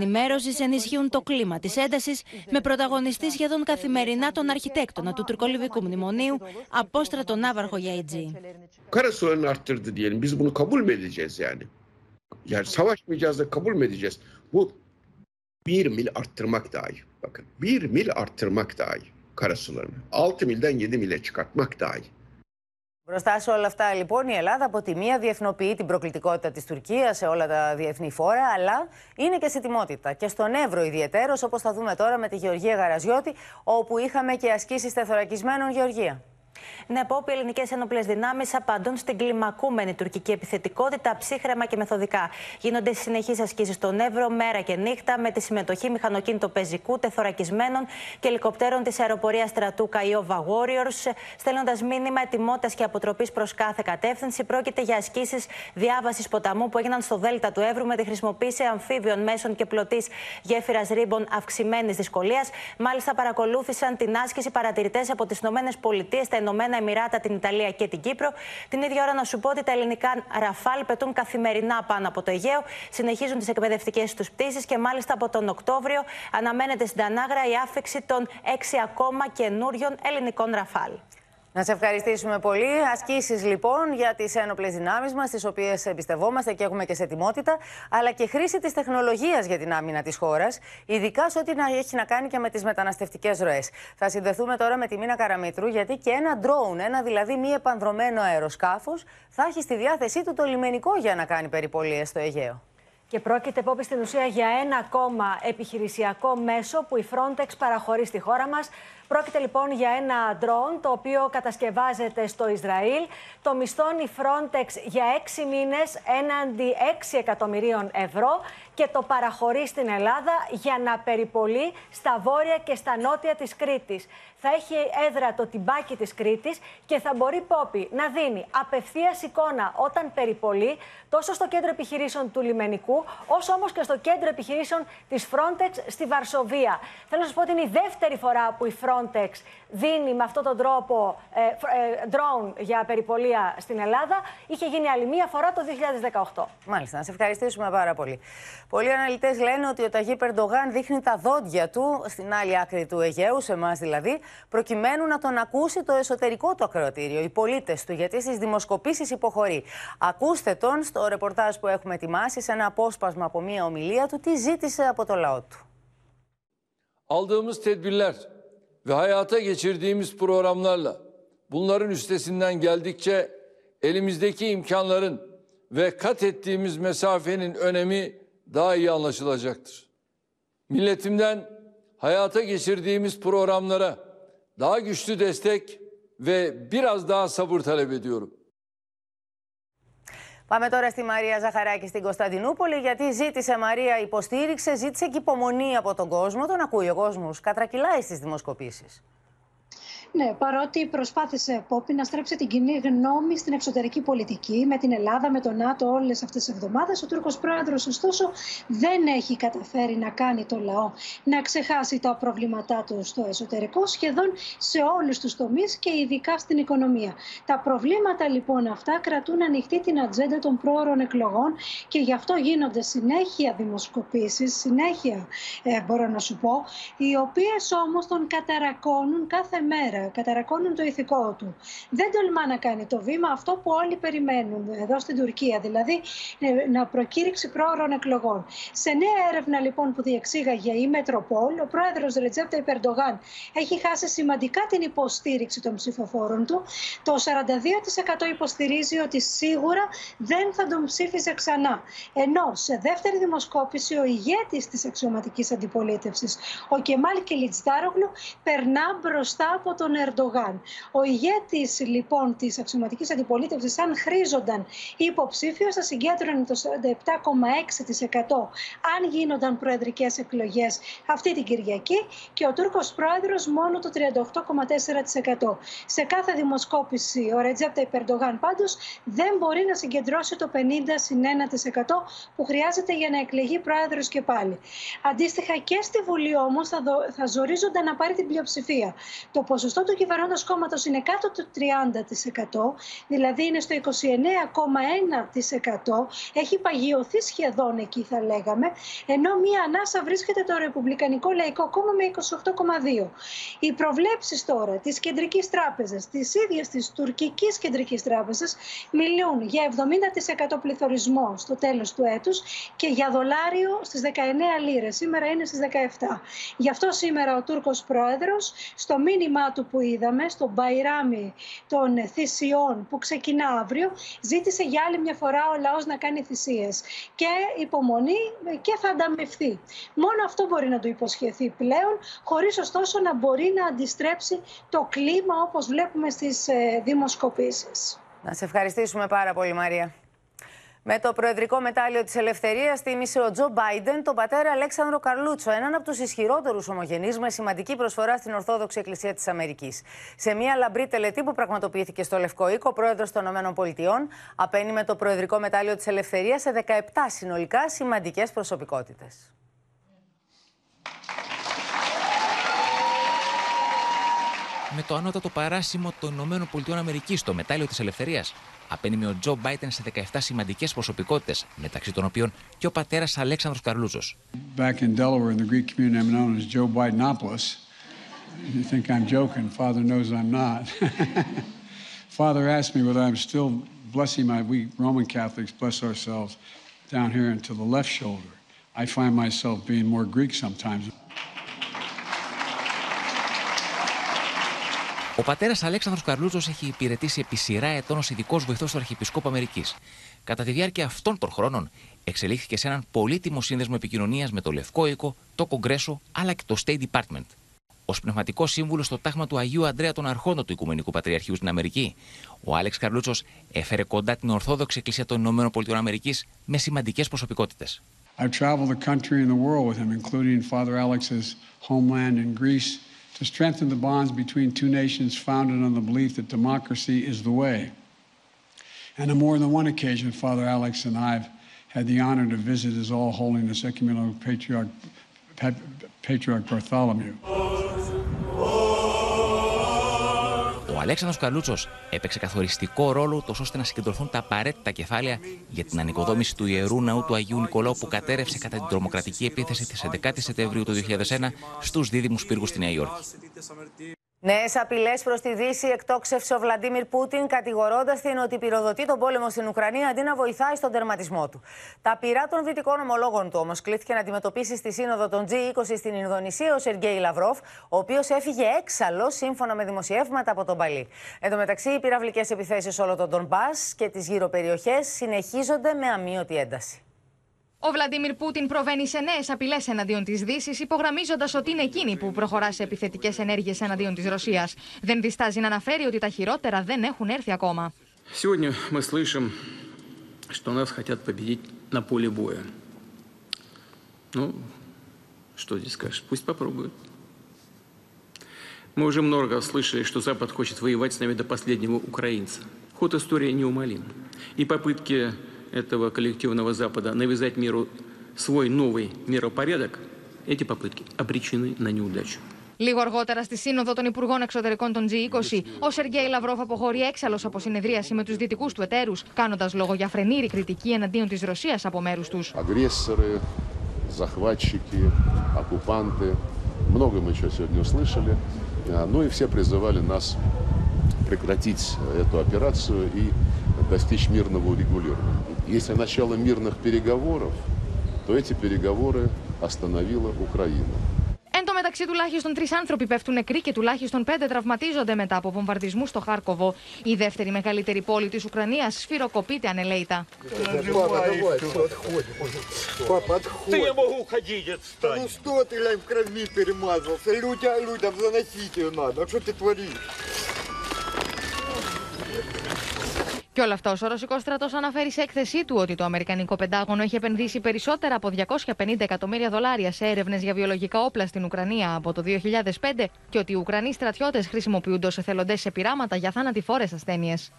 ενισχύουν το κλίμα της έντασης με πρωταγωνιστή σχεδόν καθημερινά τον αρχιτέκτονα του τουρκολιβικού μνημονίου, απόστρατο Ναύαρχο Καρασούλαν να. Για να. Μου Μπροστά σε όλα αυτά, λοιπόν, η Ελλάδα από τη μία διεθνοποιεί την προκλητικότητα της Τουρκίας σε όλα τα διεθνή φόρα, αλλά είναι και σε τιμότητα. Και στον Εύρο ιδιαίτερο, όπως θα δούμε τώρα με τη Γεωργία Γαραζιώτη, όπου είχαμε και ασκήσεις τεθωρακισμένων Γεωργία. Ναι, Πόπ, οι ελληνικές ένοπλε δυνάμεις απαντούν στην κλιμακούμενη τουρκική επιθετικότητα ψύχρεμα και μεθοδικά. Γίνονται συνεχείς ασκήσεις στον Εύρο μέρα και νύχτα με τη συμμετοχή μηχανοκίνητο πεζικού, τεθωρακισμένων και ελικοπτέρων της αεροπορίας στρατού Καϊόβα Warriors, στέλνοντας μήνυμα ετοιμότητας και αποτροπής προς κάθε κατεύθυνση. Πρόκειται για ασκήσεις διάβασης ποταμού που έγιναν στο Δέλτα του Εύρου με τη χρησιμοποίηση αμφίβιων μέσων και πλωτής γέφυρας ρήμπων αυξημένης δυσκολίας. Μάλιστα, παρακολούθησαν την άσκηση παρατηρητές από τις ΗΠΑ, τα Ηνωμένα Εμμυράτα, την Ιταλία και την Κύπρο. Την ίδια ώρα να σου πω ότι τα ελληνικά Ραφάλ πετούν καθημερινά πάνω από το Αιγαίο, συνεχίζουν τις εκπαιδευτικές τους πτήσεις και μάλιστα από τον Οκτώβριο αναμένεται στην Τανάγρα η άφηξη των έξι ακόμα καινούριων ελληνικών Ραφάλ. Να σε ευχαριστήσουμε πολύ. Ασκήσεις λοιπόν για τις ένοπλες δυνάμεις μας, τις οποίες εμπιστευόμαστε και έχουμε και σε ετοιμότητα, αλλά και χρήση της τεχνολογίας για την άμυνα της χώρας, ειδικά σε ό,τι έχει να κάνει και με τις μεταναστευτικές ροές. Θα συνδεθούμε τώρα με τη Μίνα Καραμήτρου, γιατί και ένα drone, ένα δηλαδή μη επανδρομένο αεροσκάφος, θα έχει στη διάθεσή του το λιμενικό για να κάνει περιπολίες στο Αιγαίο. Και πρόκειται, Πόπη, στην ουσία για ένα ακόμα επιχειρησιακό μέσο που η Frontex παραχωρεί στη χώρα μας. Πρόκειται λοιπόν για ένα drone το οποίο κατασκευάζεται στο Ισραήλ. Το μισθώνει η Frontex για έξι μήνες έναντι 6 εκατομμυρίων ευρώ και το παραχωρεί στην Ελλάδα για να περιπολεί στα βόρεια και στα νότια της Κρήτης. Θα έχει έδρα το τυμπάκι της Κρήτης και θα μπορεί Πόπη να δίνει απευθείας εικόνα όταν περιπολεί τόσο στο κέντρο επιχειρήσεων του λιμενικού όσο όμως και στο κέντρο επιχειρήσεων της Frontex στη Βαρσοβία. Θέλω να σας πω ότι είναι η δεύτερη φορά που η Frontex δίνει με αυτόν τον τρόπο ε, ε, drone για περιπολία στην Ελλάδα. Είχε γίνει άλλη μία φορά το 2018. Μάλιστα, να σε ευχαριστήσουμε πάρα πολύ. Πολλοί αναλυτές λένε ότι ο Ταγί Περντογάν δείχνει τα δόντια του στην άλλη άκρη του Αιγαίου, σε εμάς δηλαδή, προκειμένου να τον ακούσει το εσωτερικό του ακροατήριο, οι πολίτες του, γιατί στις δημοσκοπήσεις υποχωρεί. Ακούστε τον στο ρεπορτάζ που έχουμε ετοιμάσει, σε ένα απόσπασμα από μία ομιλία του, τι ζήτησε από το λαό του. Aldığımız tedbirler ve hayata geçirdiğimiz programlarla bunların üstesinden geldikçe elimizdeki imkanların ve kat ettiğimiz mesafenin önemi daha iyi anlaşılacaktır. Milletimden hayata geçirdiğimiz programlara daha güçlü destek ve biraz daha sabır talep ediyorum. Πάμε τώρα στη Μαρία Ζαχαράκη στην Κωνσταντινούπολη, γιατί ζήτησε Μαρία, υποστήριξε, ζήτησε και υπομονή από τον κόσμο. Τον ακούει ο κόσμος, κατρακυλάει στις δημοσκοπήσεις. Ναι, παρότι προσπάθησε Πόπη να στρέψει την κοινή γνώμη στην εξωτερική πολιτική με την Ελλάδα, με το ΝΑΤΟ όλες αυτές τις εβδομάδες, ο Τούρκος πρόεδρος, ωστόσο, δεν έχει καταφέρει να κάνει το λαό να ξεχάσει τα προβλήματά του στο εσωτερικό σχεδόν σε όλους τους τομείς και ειδικά στην οικονομία. Τα προβλήματα λοιπόν αυτά κρατούν ανοιχτή την ατζέντα των πρόωρων εκλογών και γι' αυτό γίνονται συνέχεια δημοσκοπήσεις, συνέχεια ε, μπορώ να σου πω, οι οποίες όμως τον καταρακώνουν κάθε μέρα καταρακώνουν το ηθικό του. Δεν τολμά να κάνει το βήμα αυτό που όλοι περιμένουν εδώ στην Τουρκία, δηλαδή ε, να προκήρυξει πρόωρων εκλογών. Σε νέα έρευνα λοιπόν που διεξήγαγε η Μετροπόλ, ο πρόεδρος Ρετζέπτα Υπερντογάν έχει χάσει σημαντικά την υποστήριξη των ψηφοφόρων του. Το 42% υποστηρίζει ότι σίγουρα δεν θα τον ψήφιζε ξανά. Ενώ σε δεύτερη δημοσκόπηση ο ηγέτης της αξιωματική αντιπολίτευσης, ο Κεμάλ Κελιτζτάρογλου, περνά μπροστά από τον Ερντογάν. Ο ηγέτης λοιπόν της αξιωματικής αντιπολίτευσης, αν χρήζονταν υποψήφιο, θα συγκέντρωνε το 47,6% αν γίνονταν προεδρικές εκλογές αυτή την Κυριακή και ο Τούρκος πρόεδρος μόνο το 38,4%. Σε κάθε δημοσκόπηση ο Ρετζέπτα Υπερντογάν πάντως δεν μπορεί να συγκεντρώσει το 50 1% που χρειάζεται για να εκλεγεί πρόεδρος και πάλι. Αντίστοιχα και στη Βουλή όμως θα, θα ζορίζονταν να πάρει την πλειοψηφία. Το ποσοστό του κυβερνώντο κόμματος είναι κάτω του 30%, δηλαδή είναι στο 29,1%. Έχει παγιωθεί σχεδόν εκεί, θα λέγαμε, ενώ μία ανάσα βρίσκεται το Ρεπουμπλικανικό Λαϊκό Κόμμα με 28,2%. Οι προβλέψεις τώρα της Κεντρικής Τράπεζας, τη ίδια της Τουρκικής Κεντρικής Τράπεζας, μιλούν για 70% πληθωρισμό στο τέλος του έτους και για δολάριο στις 19 λίρες. Σήμερα είναι στις 17. Γι' αυτό σήμερα ο Τούρκος πρόεδρος στο μήνυμά του που είδαμε, στο Μπαϊράμι των θυσιών που ξεκινά αύριο, ζήτησε για άλλη μια φορά ο λαός να κάνει θυσίες και υπομονή και θα ανταμευθεί. Μόνο αυτό μπορεί να του υποσχεθεί πλέον, χωρίς ωστόσο να μπορεί να αντιστρέψει το κλίμα όπως βλέπουμε στις ε, δημοσκοπήσεις. Να σε ευχαριστήσουμε πάρα πολύ Μαρία. Με το Προεδρικό Μετάλλιο της Ελευθερίας τίμησε ο Τζο Μπάιντεν τον πατέρα Αλέξανδρο Καρλούτσο, έναν από τους ισχυρότερους ομογενείς με σημαντική προσφορά στην Ορθόδοξη Εκκλησία της Αμερικής. Σε μια λαμπρή τελετή που πραγματοποιήθηκε στο Λευκό Οίκο, ο πρόεδρος των ΗΠΑ απένει με το Προεδρικό Μετάλλιο της Ελευθερίας σε 17 συνολικά σημαντικές προσωπικότητες. Με το ανώτατο παράσημο των ΗΠΑ, το μετάλλιο τη Ελευθερία, απένιμε ο Τζο Μπάιτεν σε 17 σημαντικέ προσωπικότητε, μεταξύ των οποίων και ο πατέρα Αλέξανδρος Καρλούζο. Back in Delaware, in the Greek community, I'm known as Joe Bidenopoulos. You think I'm joking? Father knows I'm not. Father asked me whether I'm still blessing my, we Roman Catholics bless ourselves down here into the left shoulder. I find myself being more Greek sometimes. Ο πατέρας Αλέξανδρος Καρλούζο έχει υπηρετήσει επί σειρά ετών ως ειδικός βοηθός του Αρχιεπισκόπου Αμερικής. Κατά τη διάρκεια αυτών των χρόνων, εξελίχθηκε σε έναν πολύτιμο σύνδεσμο επικοινωνίας με το Λευκό Οίκο, το Κογκρέσο αλλά και το State Department. Ω πνευματικός σύμβουλος στο τάγμα του Αγίου Αντρέα των Αρχόντων του Οικουμενικού Πατριαρχείου στην Αμερική, ο Άλεξ Καρλούτσο έφερε κοντά την Ορθόδοξη Εκκλησία των ΗΠΑ με σημαντικές προσωπικότητες. I've traveled the country and the world with him, including Father Alex's homeland in Greece, to strengthen the bonds between two nations founded on the belief that democracy is the way. And on more than one occasion, Father Alex and I have had the honor to visit His All Holiness Ecumenical Patriarch, Patriarch Bartholomew. Ο Αλέξανδρος Καλούτσος έπαιξε καθοριστικό ρόλο τόσο ώστε να συγκεντρωθούν τα απαραίτητα κεφάλαια για την ανοικοδόμηση του Ιερού Ναού του Αγίου Νικολάου που κατέρευσε κατά την τρομοκρατική επίθεση της 11 Σεπτεμβρίου του 2001 στους δίδυμους πύργους στη Νέα Υόρκη. Νέες απειλές προς τη Δύση εκτόξευσε ο Βλαντίμιρ Πούτιν, κατηγορώντας την ότι πυροδοτεί τον πόλεμο στην Ουκρανία αντί να βοηθάει στον τερματισμό του. Τα πειρά των δυτικών ομολόγων του όμως κλήθηκε να αντιμετωπίσει στη σύνοδο των G20 στην Ινδονησία ο Σεργέη Λαυρόφ, ο οποίος έφυγε έξαλλος σύμφωνα με δημοσιεύματα από τον Παλί. Εν τω μεταξύ, οι πυραυλικές επιθέσεις όλο τον Ντομπά και τις γύρω περιοχές συνεχίζονται με αμύωτη ένταση. Ο Βλαντίμιρ Πούτιν προβαίνει σε νέε απειλέ εναντίον τη Δύση, υπογραμμίζοντα ότι είναι εκείνη που προχωρά σε επιθετικέ ενέργειε εναντίον τη Ρωσία. Δεν διστάζει να αναφέρει ότι τα χειρότερα δεν έχουν έρθει ακόμα. Сегодня мы слышим, что нас хотят победить на поле боя. Ну, что здесь скажешь? Пусть попробуют. Мы уже много слышали, что Запад хочет воевать с нами до последнего украинца. Ход истории неумолим. И попытки этого коллективного Запада навязать миру свой новый миропорядок, эти попытки обречены на неудачу. Λίγο αργότερα, στη Σύνοδο των Υπουργών Εξωτερικών των G20, ο Σεργέη Λαυρόφ αποχωρεί έξαλλο από συνεδρίαση με του δυτικού του εταίρου, κάνοντα λόγο για φρενήρη κριτική εναντίον τη Ρωσία από μέρου του. Агрессоры, захватчики, оккупанты. Много мы чего сегодня услышали. А, Ну и все призывали нас прекратить эту операцию и достичь мирного урегулирования. Если начало мирных переговоров, то эти переговоры остановила Украина. Εν τω μεταξύ, τουλάχιστον τρεις άνθρωποι πέφτουν νεκροί και τουλάχιστον πέντε τραυματίζονται μετά από βομβαρδισμούς στο Χάρκοβο. Η δεύτερη μεγαλύτερη πόλη της Ουκρανίας σφυροκοπείται ανελέητα. Και όλα αυτά, ο Ρωσικό στρατός αναφέρει σε έκθεσή του ότι το Αμερικανικό Πεντάγωνο έχει επενδύσει περισσότερα από 250 εκατομμύρια δολάρια σε έρευνες για βιολογικά όπλα στην Ουκρανία από το 2005 και ότι οι Ουκρανοί στρατιώτες χρησιμοποιούνται ως εθελοντές σε πειράματα για θανατηφόρε ασθένειες.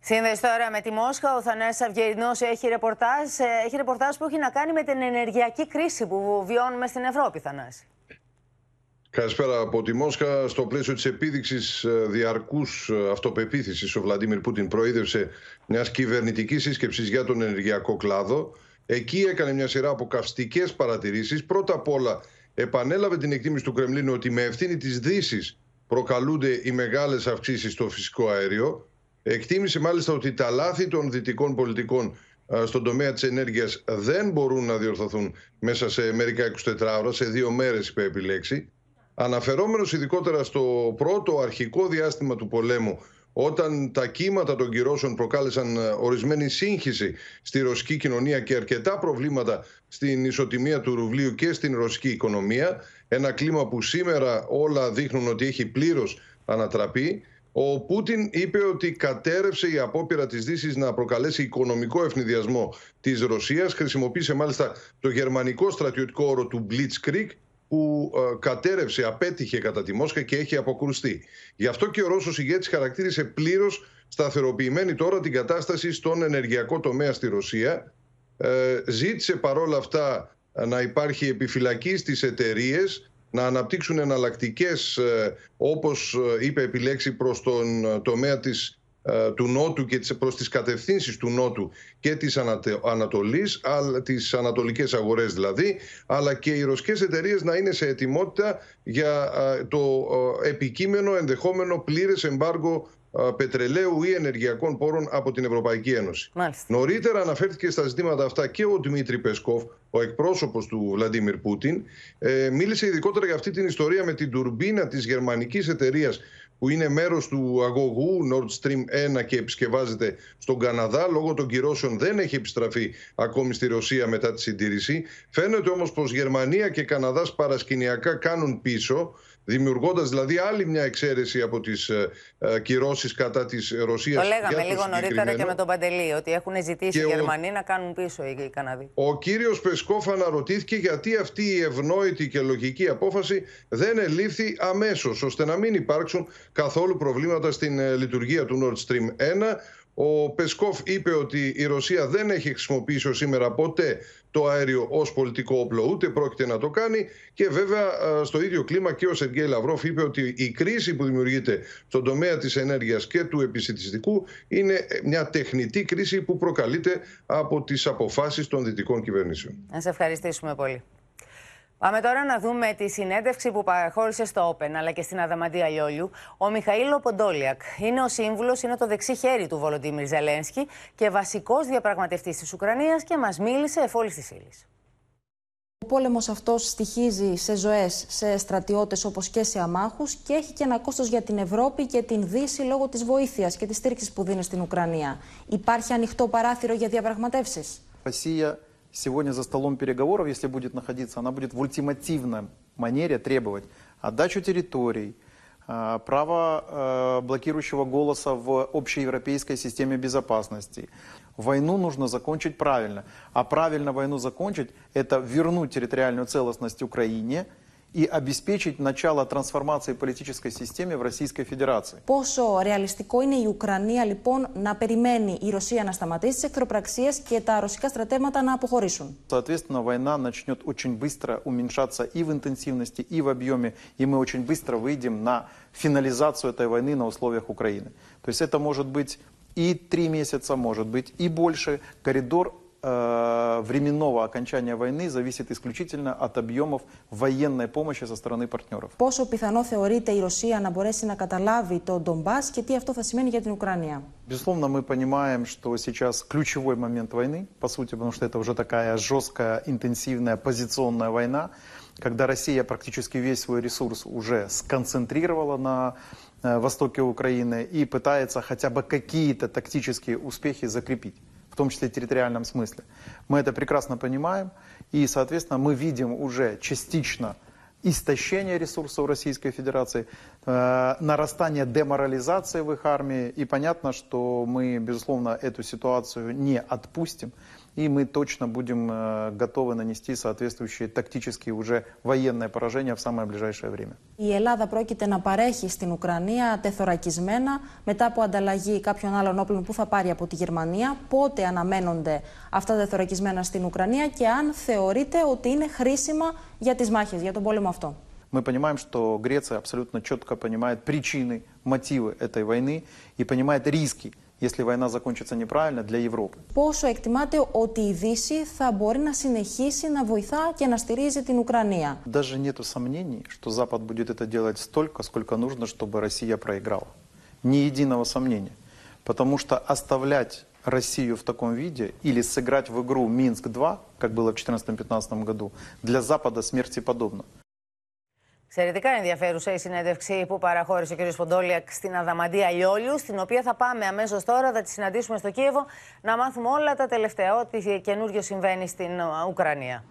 Σύνδεση τώρα με τη Μόσχα. Ο Θανάσης Αυγερινός έχει ρεπορτάζ, ε, έχει ρεπορτάζ που έχει να κάνει με την ενεργειακή κρίση που βιώνουμε στην Ευρώπη, Θανάση. Καλησπέρα από τη Μόσχα. Στο πλαίσιο της επίδειξης διαρκούς αυτοπεποίθησης, ο Βλαντίμιρ Πούτιν προείδευσε μιας κυβερνητικής σύσκεψης για τον ενεργειακό κλάδο. Εκεί έκανε μια σειρά από καυστικέ παρατηρήσεις. Πρώτα απ' όλα, επανέλαβε την εκτίμηση του Κρεμλίνου ότι με ευθύνη της Δύσης προκαλούνται οι μεγάλες αυξήσεις στο φυσικό αέριο. Εκτίμησε μάλιστα ότι τα λάθη των δυτικών πολιτικών α, στον τομέα της ενέργειας δεν μπορούν να διορθωθούν μέσα σε μερικά 24 ώρα, σε δύο μέρες είπε επιλέξει. Αναφερόμενος ειδικότερα στο πρώτο αρχικό διάστημα του πολέμου, όταν τα κύματα των κυρώσεων προκάλεσαν ε, ορισμένη σύγχυση στη ρωσική κοινωνία και αρκετά προβλήματα στην ισοτιμία του ρουβλίου και στην ρωσική οικονομία, ένα κλίμα που σήμερα όλα δείχνουν ότι έχει πλήρως ανατραπεί, ο Πούτιν είπε ότι κατέρευσε η απόπειρα της Δύσης να προκαλέσει οικονομικό ευνηδιασμό της Ρωσίας. Χρησιμοποίησε μάλιστα το γερμανικό στρατιωτικό όρο του Blitzkrieg που ε, κατέρευσε, απέτυχε κατά τη Μόσχα και έχει αποκρουστεί. Γι' αυτό και ο Ρώσος ηγέτης χαρακτήρισε πλήρως σταθεροποιημένη τώρα την κατάσταση στον ενεργειακό τομέα στη Ρωσία. Ε, ζήτησε παρόλα αυτά να υπάρχει επιφυλακή στις εταιρείες, να αναπτύξουν εναλλακτικές, ε, όπως ε, είπε επιλέξει προς τον ε, τομέα της ε, του Νότου και προς τις κατευθύνσεις του Νότου και της Ανατολής, τις ανατολικές αγορές δηλαδή, αλλά και οι ρωσικές εταιρείες να είναι σε ετοιμότητα για το επικείμενο ενδεχόμενο πλήρες εμπάργο πετρελαίου ή ενεργειακών πόρων από την Ευρωπαϊκή Ένωση. Μάλιστα. Νωρίτερα αναφέρθηκε στα ζητήματα αυτά και ο Δημήτρη Πεσκόφ, ο εκπρόσωπος του Βλαντίμιρ Πούτιν. Ε, μίλησε ειδικότερα για αυτή την ιστορία με την τουρμπίνα της γερμανικής εταιρείας που είναι μέρος του αγωγού Nord Stream 1 και επισκευάζεται στον Καναδά. Λόγω των κυρώσεων δεν έχει επιστραφεί ακόμη στη Ρωσία μετά τη συντήρηση. Φαίνεται όμως πως Γερμανία και Καναδάς παρασκηνιακά κάνουν πίσω δημιουργώντας δηλαδή άλλη μια εξαίρεση από τις ε, ε, κυρώσεις κατά της Ρωσίας. Το λέγαμε λίγο νωρίτερα και με τον Παντελή, ότι έχουν ζητήσει οι ο- Γερμανοί να κάνουν πίσω οι Καναδοί. Ο κύριος Πεσκόφ αναρωτήθηκε γιατί αυτή η ευνόητη και λογική απόφαση δεν ελήφθη αμέσως, ώστε να μην υπάρξουν καθόλου προβλήματα στην ε, λειτουργία του Nord Stream 1. Ο Πεσκόφ είπε ότι η Ρωσία δεν έχει χρησιμοποιήσει ως σήμερα ποτέ το αέριο ως πολιτικό όπλο, ούτε πρόκειται να το κάνει. Και βέβαια ε, στο ίδιο κλίμα και ο Σεργέη Λαυρόφ είπε ότι η κρίση που δημιουργείται στον τομέα της ενέργειας και του επισητιστικού είναι μια τεχνητή κρίση που προκαλείται από τις αποφάσεις των δυτικών κυβερνήσεων. Να σε ευχαριστήσουμε πολύ. Πάμε τώρα να δούμε τη συνέντευξη που παραχώρησε στο όπεν αλλά και στην Αδαμαντία Λιόλιου. Ο Μιχαήλο Ποντόλιακ είναι ο σύμβουλος, είναι το δεξί χέρι του Βολοντίμιρ Ζελένσκι και βασικός διαπραγματευτής της Ουκρανίας και μας μίλησε εφόλη της ύλης. Ο πόλεμος αυτός στοιχίζει σε ζωές, σε στρατιώτες όπως και σε αμάχους και έχει και ένα κόστος για την Ευρώπη και την Δύση λόγω της βοήθειας και της στήριξης που δίνει στην Ουκρανία. Υπάρχει ανοιχτό παράθυρο για διαπραγματεύσεις. Ρωσία сегодня за столом переговоров, если будет находиться, она будет в ультимативной манере требовать отдачу территорий, а, право э, блокирующего голоса в общеевропейской системе безопасности. Войну нужно закончить правильно. А правильно войну закончить – это вернуть территориальную целостность Украине и обеспечить начало трансформации политической системы в Российской Федерации. Πόσο ρεαλιστικό είναι η Ουκρανία λοιπόν να περιμένει η Ρωσία να σταματήσει τι εχθροπραξίε και τα ρωσικά στρατεύματα να αποχωρήσουν. Соответственно, война начнет очень быстро уменьшаться и в интенсивности, и в объеме, и мы очень быстро выйдем на финализацию этой войны на условиях Украины. То есть это может быть и три месяца, может быть и больше. Коридор э, временного окончания войны зависит исключительно от объемов военной помощи со стороны партнеров. Πόσο πιθανό θεωρείται η Ρωσία να μπορέσει να καταλάβει το Ντομπάς και τι αυτό θα σημαίνει για την Ουκρανία. Безусловно, мы понимаем, что сейчас ключевой момент войны, по сути, потому что это уже такая жесткая, интенсивная позиционная война, когда Россия практически весь свой ресурс уже сконцентрировала на э, востоке Украины и пытается хотя бы какие-то тактические успехи закрепить, в том числе территориальном смысле. Мы это прекрасно понимаем, и, соответственно, мы видим уже частично истощение ресурсов Российской Федерации, э, нарастание деморализации в их армии. И понятно, что мы, безусловно, эту ситуацию не отпустим. И мы точно будем э, готовы нанести соответствующие тактические уже военные поражения в самое ближайшее время. Η Ελλάδα πρόκειται να παρέχει στην Ουκρανία τεθωρακισμένα μετά από ανταλλαγή κάποιων άλλων όπλων που θα πάρει από τη Γερμανία. Πότε αναμένονται αυτά τα τεθωρακισμένα στην Ουκρανία και αν θεωρείτε ότι είναι χρήσιμα για τις μάχες, για τον πόλεμο αυτό. Мы понимаем, что Греция абсолютно четко понимает причины, мотивы этой войны и понимает риски, если война закончится неправильно для Европы. Πόσο εκτιμάτε ότι η Δύση θα μπορεί να συνεχίσει να βοηθά και να στηρίζει την Ουκρανία. Даже нету сомнений, что Запад будет это делать столько, сколько нужно, чтобы Россия проиграла. Ни единого сомнения. Потому что оставлять Россию в таком виде или сыграть в игру Минск-2, как было в 2014-2015 году, для Запада смерти подобно. Εξαιρετικά ενδιαφέρουσα η συνέντευξη που παραχώρησε ο κ. Ποντόλιακ στην Αδαμαντία Λιόλιου, στην οποία θα πάμε αμέσως τώρα, θα τη συναντήσουμε στο Κίεβο, να μάθουμε όλα τα τελευταία, ό,τι καινούριο συμβαίνει στην Ουκρανία.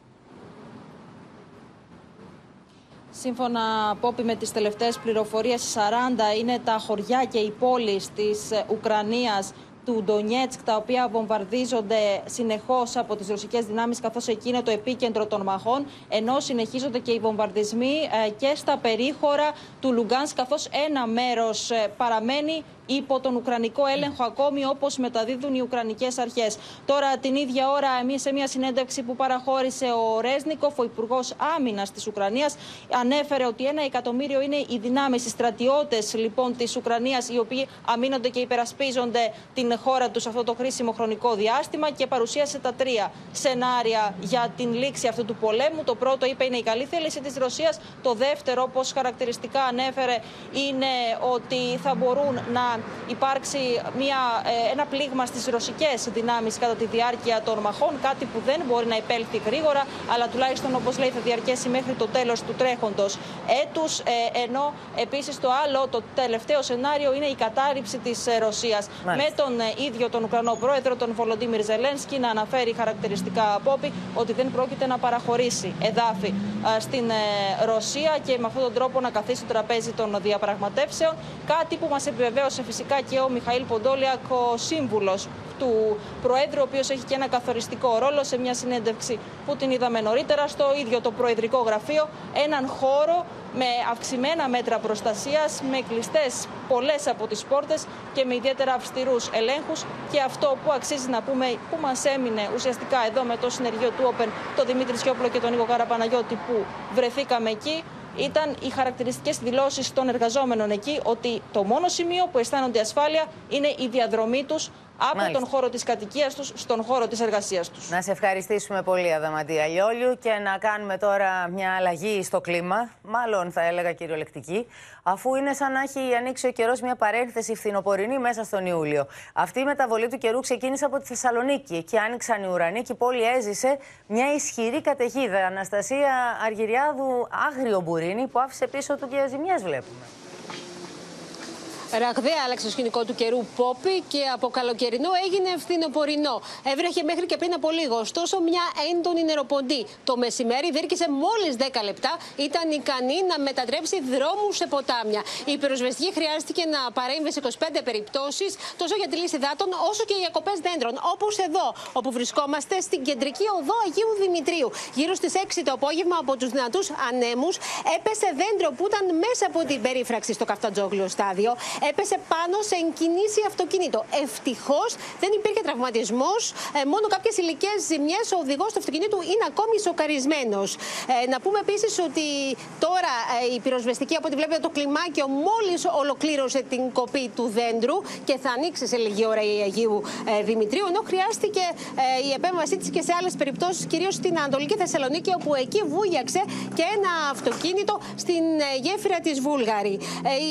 Σύμφωνα, Πόπη, με τις τελευταίες πληροφορίες, 40 είναι τα χωριά και οι πόλεις της Ουκρανίας του Ντονιέτσκ, τα οποία βομβαρδίζονται συνεχώς από τις ρωσικές δυνάμεις, καθώς εκεί είναι το επίκεντρο των μαχών, ενώ συνεχίζονται και οι βομβαρδισμοί ε, και στα περίχωρα του Λουγκάνσκ, καθώς ένα μέρος ε, παραμένει υπό τον Ουκρανικό έλεγχο ακόμη όπως μεταδίδουν οι Ουκρανικές αρχές. Τώρα, την ίδια ώρα, εμείς σε μια συνέντευξη που παραχώρησε ο Ρέσνικοφ, ο Υπουργός Άμυνας της Ουκρανίας, ανέφερε ότι ένα εκατομμύριο είναι οι δυνάμεις, οι στρατιώτες λοιπόν της Ουκρανίας, οι οποίοι αμήνονται και υπερασπίζονται την χώρα τους σε αυτό το χρήσιμο χρονικό διάστημα και παρουσίασε τα τρία σενάρια για την λήξη αυτού του πολέμου. Το πρώτο, είπε, είναι η καλή θέληση της Ρωσίας. Το δεύτερο, όπως χαρακτηριστικά ανέφερε, είναι ότι θα μπορούν να υπάρξει μια, ε, ένα πλήγμα στις ρωσικές δυνάμεις κατά τη διάρκεια των μαχών, κάτι που δεν μπορεί να υπέλθει γρήγορα, αλλά τουλάχιστον όπως λέει θα διαρκέσει μέχρι το τέλος του τρέχοντος έτους. Ε, ενώ επίσης το άλλο, το τελευταίο σενάριο είναι η κατάρριψη της ε, Ρωσίας. Με τον ίδιο τον Ουκρανό πρόεδρο, τον Βολοντίμιρ Ζελένσκι, να αναφέρει χαρακτηριστικά απόπη ότι δεν πρόκειται να παραχωρήσει εδάφη στην Ρωσία και με αυτόν τον τρόπο να καθίσει στο τραπέζι των διαπραγματεύσεων. Κάτι που μας επιβεβαίωσε φυσικά και ο Μιχαήλ Ποντόλιακ, ο σύμβουλος του Προέδρου, ο οποίος έχει και ένα καθοριστικό ρόλο σε μια συνέντευξη που την είδαμε νωρίτερα στο ίδιο το Προεδρικό Γραφείο. Έναν χώρο με αυξημένα μέτρα προστασίας, με κλειστές πολλές από τις πόρτες και με ιδιαίτερα αυστηρούς ελέγχους. Και αυτό που αξίζει να πούμε, που μας έμεινε ουσιαστικά εδώ με το συνεργείο του Όπεν, το Δημήτρη Σιόπλο και τον Νίκο Καραπαναγιώτη, που βρεθήκαμε εκεί, ήταν οι χαρακτηριστικές δηλώσεις των εργαζόμενων εκεί ότι το μόνο σημείο που αισθάνονται ασφάλεια είναι η διαδρομή τους από Μάλιστα. τον χώρο της κατοικίας τους στον χώρο της εργασίας τους. Να σε ευχαριστήσουμε πολύ, Αδαμαντία Λιόλιου, και να κάνουμε τώρα μια αλλαγή στο κλίμα, μάλλον θα έλεγα κυριολεκτική, αφού είναι σαν να έχει ανοίξει ο καιρός μια παρένθεση φθινοπορεινή μέσα στον Ιούλιο. Αυτή η μεταβολή του καιρού ξεκίνησε από τη Θεσσαλονίκη. Εκεί άνοιξαν οι ουρανοί και η πόλη έζησε μια ισχυρή καταιγίδα. Αναστασία Αργυριάδου, άγριο μπουρίνι, που άφησε πίσω του και ζημιές βλέπουμε. Ραγδαία άλλαξε το σκηνικό του καιρού Πόπη και από καλοκαιρινό έγινε φθινοπορεινό. Έβρεχε μέχρι και πριν από λίγο. Ωστόσο, μια έντονη νεροποντή. Το μεσημέρι δίρκησε μόλις 10 λεπτά. Ήταν ικανή να μετατρέψει δρόμους σε ποτάμια. Η πυροσβεστική χρειάστηκε να παρέμβει σε 25 περιπτώσεις, τόσο για τη λύση δάτων όσο και για κοπέ δέντρων. Όπως εδώ, όπου βρισκόμαστε στην κεντρική οδό Αγίου Δημητρίου. Γύρω στις 6 το απόγευμα από τους δυνατούς ανέμους έπεσε δέντρο που ήταν μέσα από την περίφραξη στο Καφτατζόγλιο στάδιο έπεσε πάνω σε εγκινήσει αυτοκίνητο. Ευτυχώς δεν υπήρχε τραυματισμός, ε, μόνο κάποιες υλικέ ζημιές. Ο οδηγός του αυτοκινήτου είναι ακόμη σοκαρισμένος. Ε, να πούμε επίσης ότι τώρα ε, η πυροσβεστική, από ό,τι βλέπετε, το κλιμάκιο μόλις ολοκλήρωσε την κοπή του δέντρου και θα ανοίξει σε λίγη ώρα η Αγίου Δημητρίου. Ενώ χρειάστηκε η επέμβασή της και σε άλλες περιπτώσεις, κυρίως στην Ανατολική Θεσσαλονίκη, όπου εκεί βούγιαξε και ένα αυτοκίνητο στην γέφυρα της Βούλγαρη.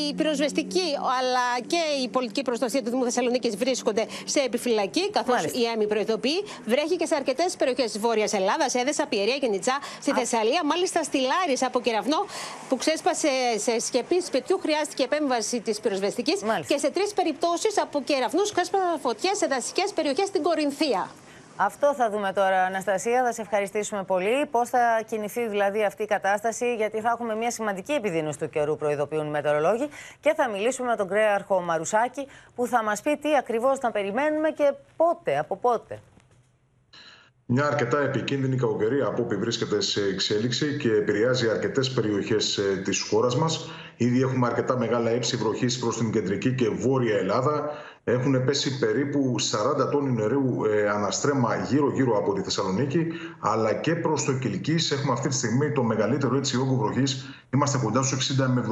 Η πυροσβεστική αλλά και η πολιτική προστασία του Δήμου Θεσσαλονίκης βρίσκονται σε επιφυλακή, καθώς η ΕΜΗ προειδοποιεί. Βρέχει και σε αρκετές περιοχές της Βόρειας Ελλάδας, Έδεσα, Πιερία και Νιτσά, στη Θεσσαλία. Μάλιστα στη Λάρη από κεραυνό που ξέσπασε σε σκεπή σπιτιού, χρειάστηκε επέμβαση της πυροσβεστικής. Και σε τρεις περιπτώσεις από κεραυνούς ξέσπασαν φωτιές σε δασικές περιοχές στην Κορινθία. Αυτό θα δούμε τώρα, Αναστασία. Θα σε ευχαριστήσουμε πολύ. Πώς θα κινηθεί δηλαδή αυτή η κατάσταση, γιατί θα έχουμε μια σημαντική επιδείνωση του καιρού, προειδοποιούν οι μετεωρολόγοι. Και θα μιλήσουμε με τον κρέαρχο Μαρουσάκη, που θα μας πει τι ακριβώς θα περιμένουμε και πότε, από πότε. Μια αρκετά επικίνδυνη κακοκαιρία από όπου βρίσκεται σε εξέλιξη και επηρεάζει αρκετές περιοχές ε, της χώρας μας. Ήδη έχουμε αρκετά μεγάλα έψη βροχής προς την κεντρική και βόρεια Ελλάδα. Έχουν πέσει περίπου 40 τόνοι νερού ε, αναστρέμα γύρω-γύρω από τη Θεσσαλονίκη, αλλά και προς το Κυλικής. Έχουμε αυτή τη στιγμή το μεγαλύτερο έτσι όγκο βροχής. Είμαστε κοντά στους 60 με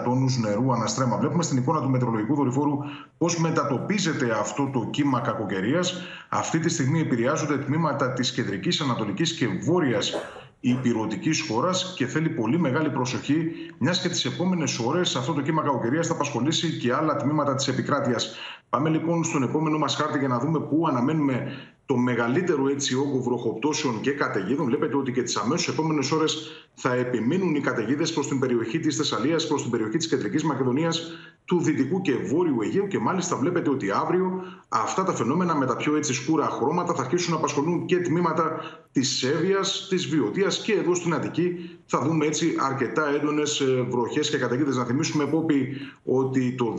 70 τόνους νερού αναστρέμα. Βλέπουμε στην εικόνα του μετρολογικού δορυφόρου πώς μετατοπίζεται αυτό το κύμα κακοκαιρίας. Αυτή τη στιγμή επηρεάζονται τμήματα της κεντρικής, ανατολικής και βόρειας υπηρετική χώρας και θέλει πολύ μεγάλη προσοχή, μιας και τις επόμενες ώρες αυτό το κύμα κακοκαιρίας θα απασχολήσει και άλλα τμήματα της επικράτειας. Πάμε λοιπόν στον επόμενο μας χάρτη για να δούμε πού αναμένουμε το μεγαλύτερο έτσι όγκο βροχοπτώσεων και καταιγίδων. Βλέπετε ότι και τις αμέσως επόμενες ώρες θα επιμείνουν οι καταιγίδες προς την περιοχή της Θεσσαλίας, προς την περιοχή της Κεντρικής Μακεδονίας, του Δυτικού και Βόρειου Αιγαίου. Και μάλιστα βλέπετε ότι αύριο αυτά τα φαινόμενα με τα πιο έτσι σκούρα χρώματα θα αρχίσουν να απασχολούν και τμήματα της Σέβεια, της Βιωτία και εδώ στην Αττική θα δούμε έτσι αρκετά έντονες βροχές και καταιγίδες. Να θυμίσουμε, Πόπη, ότι το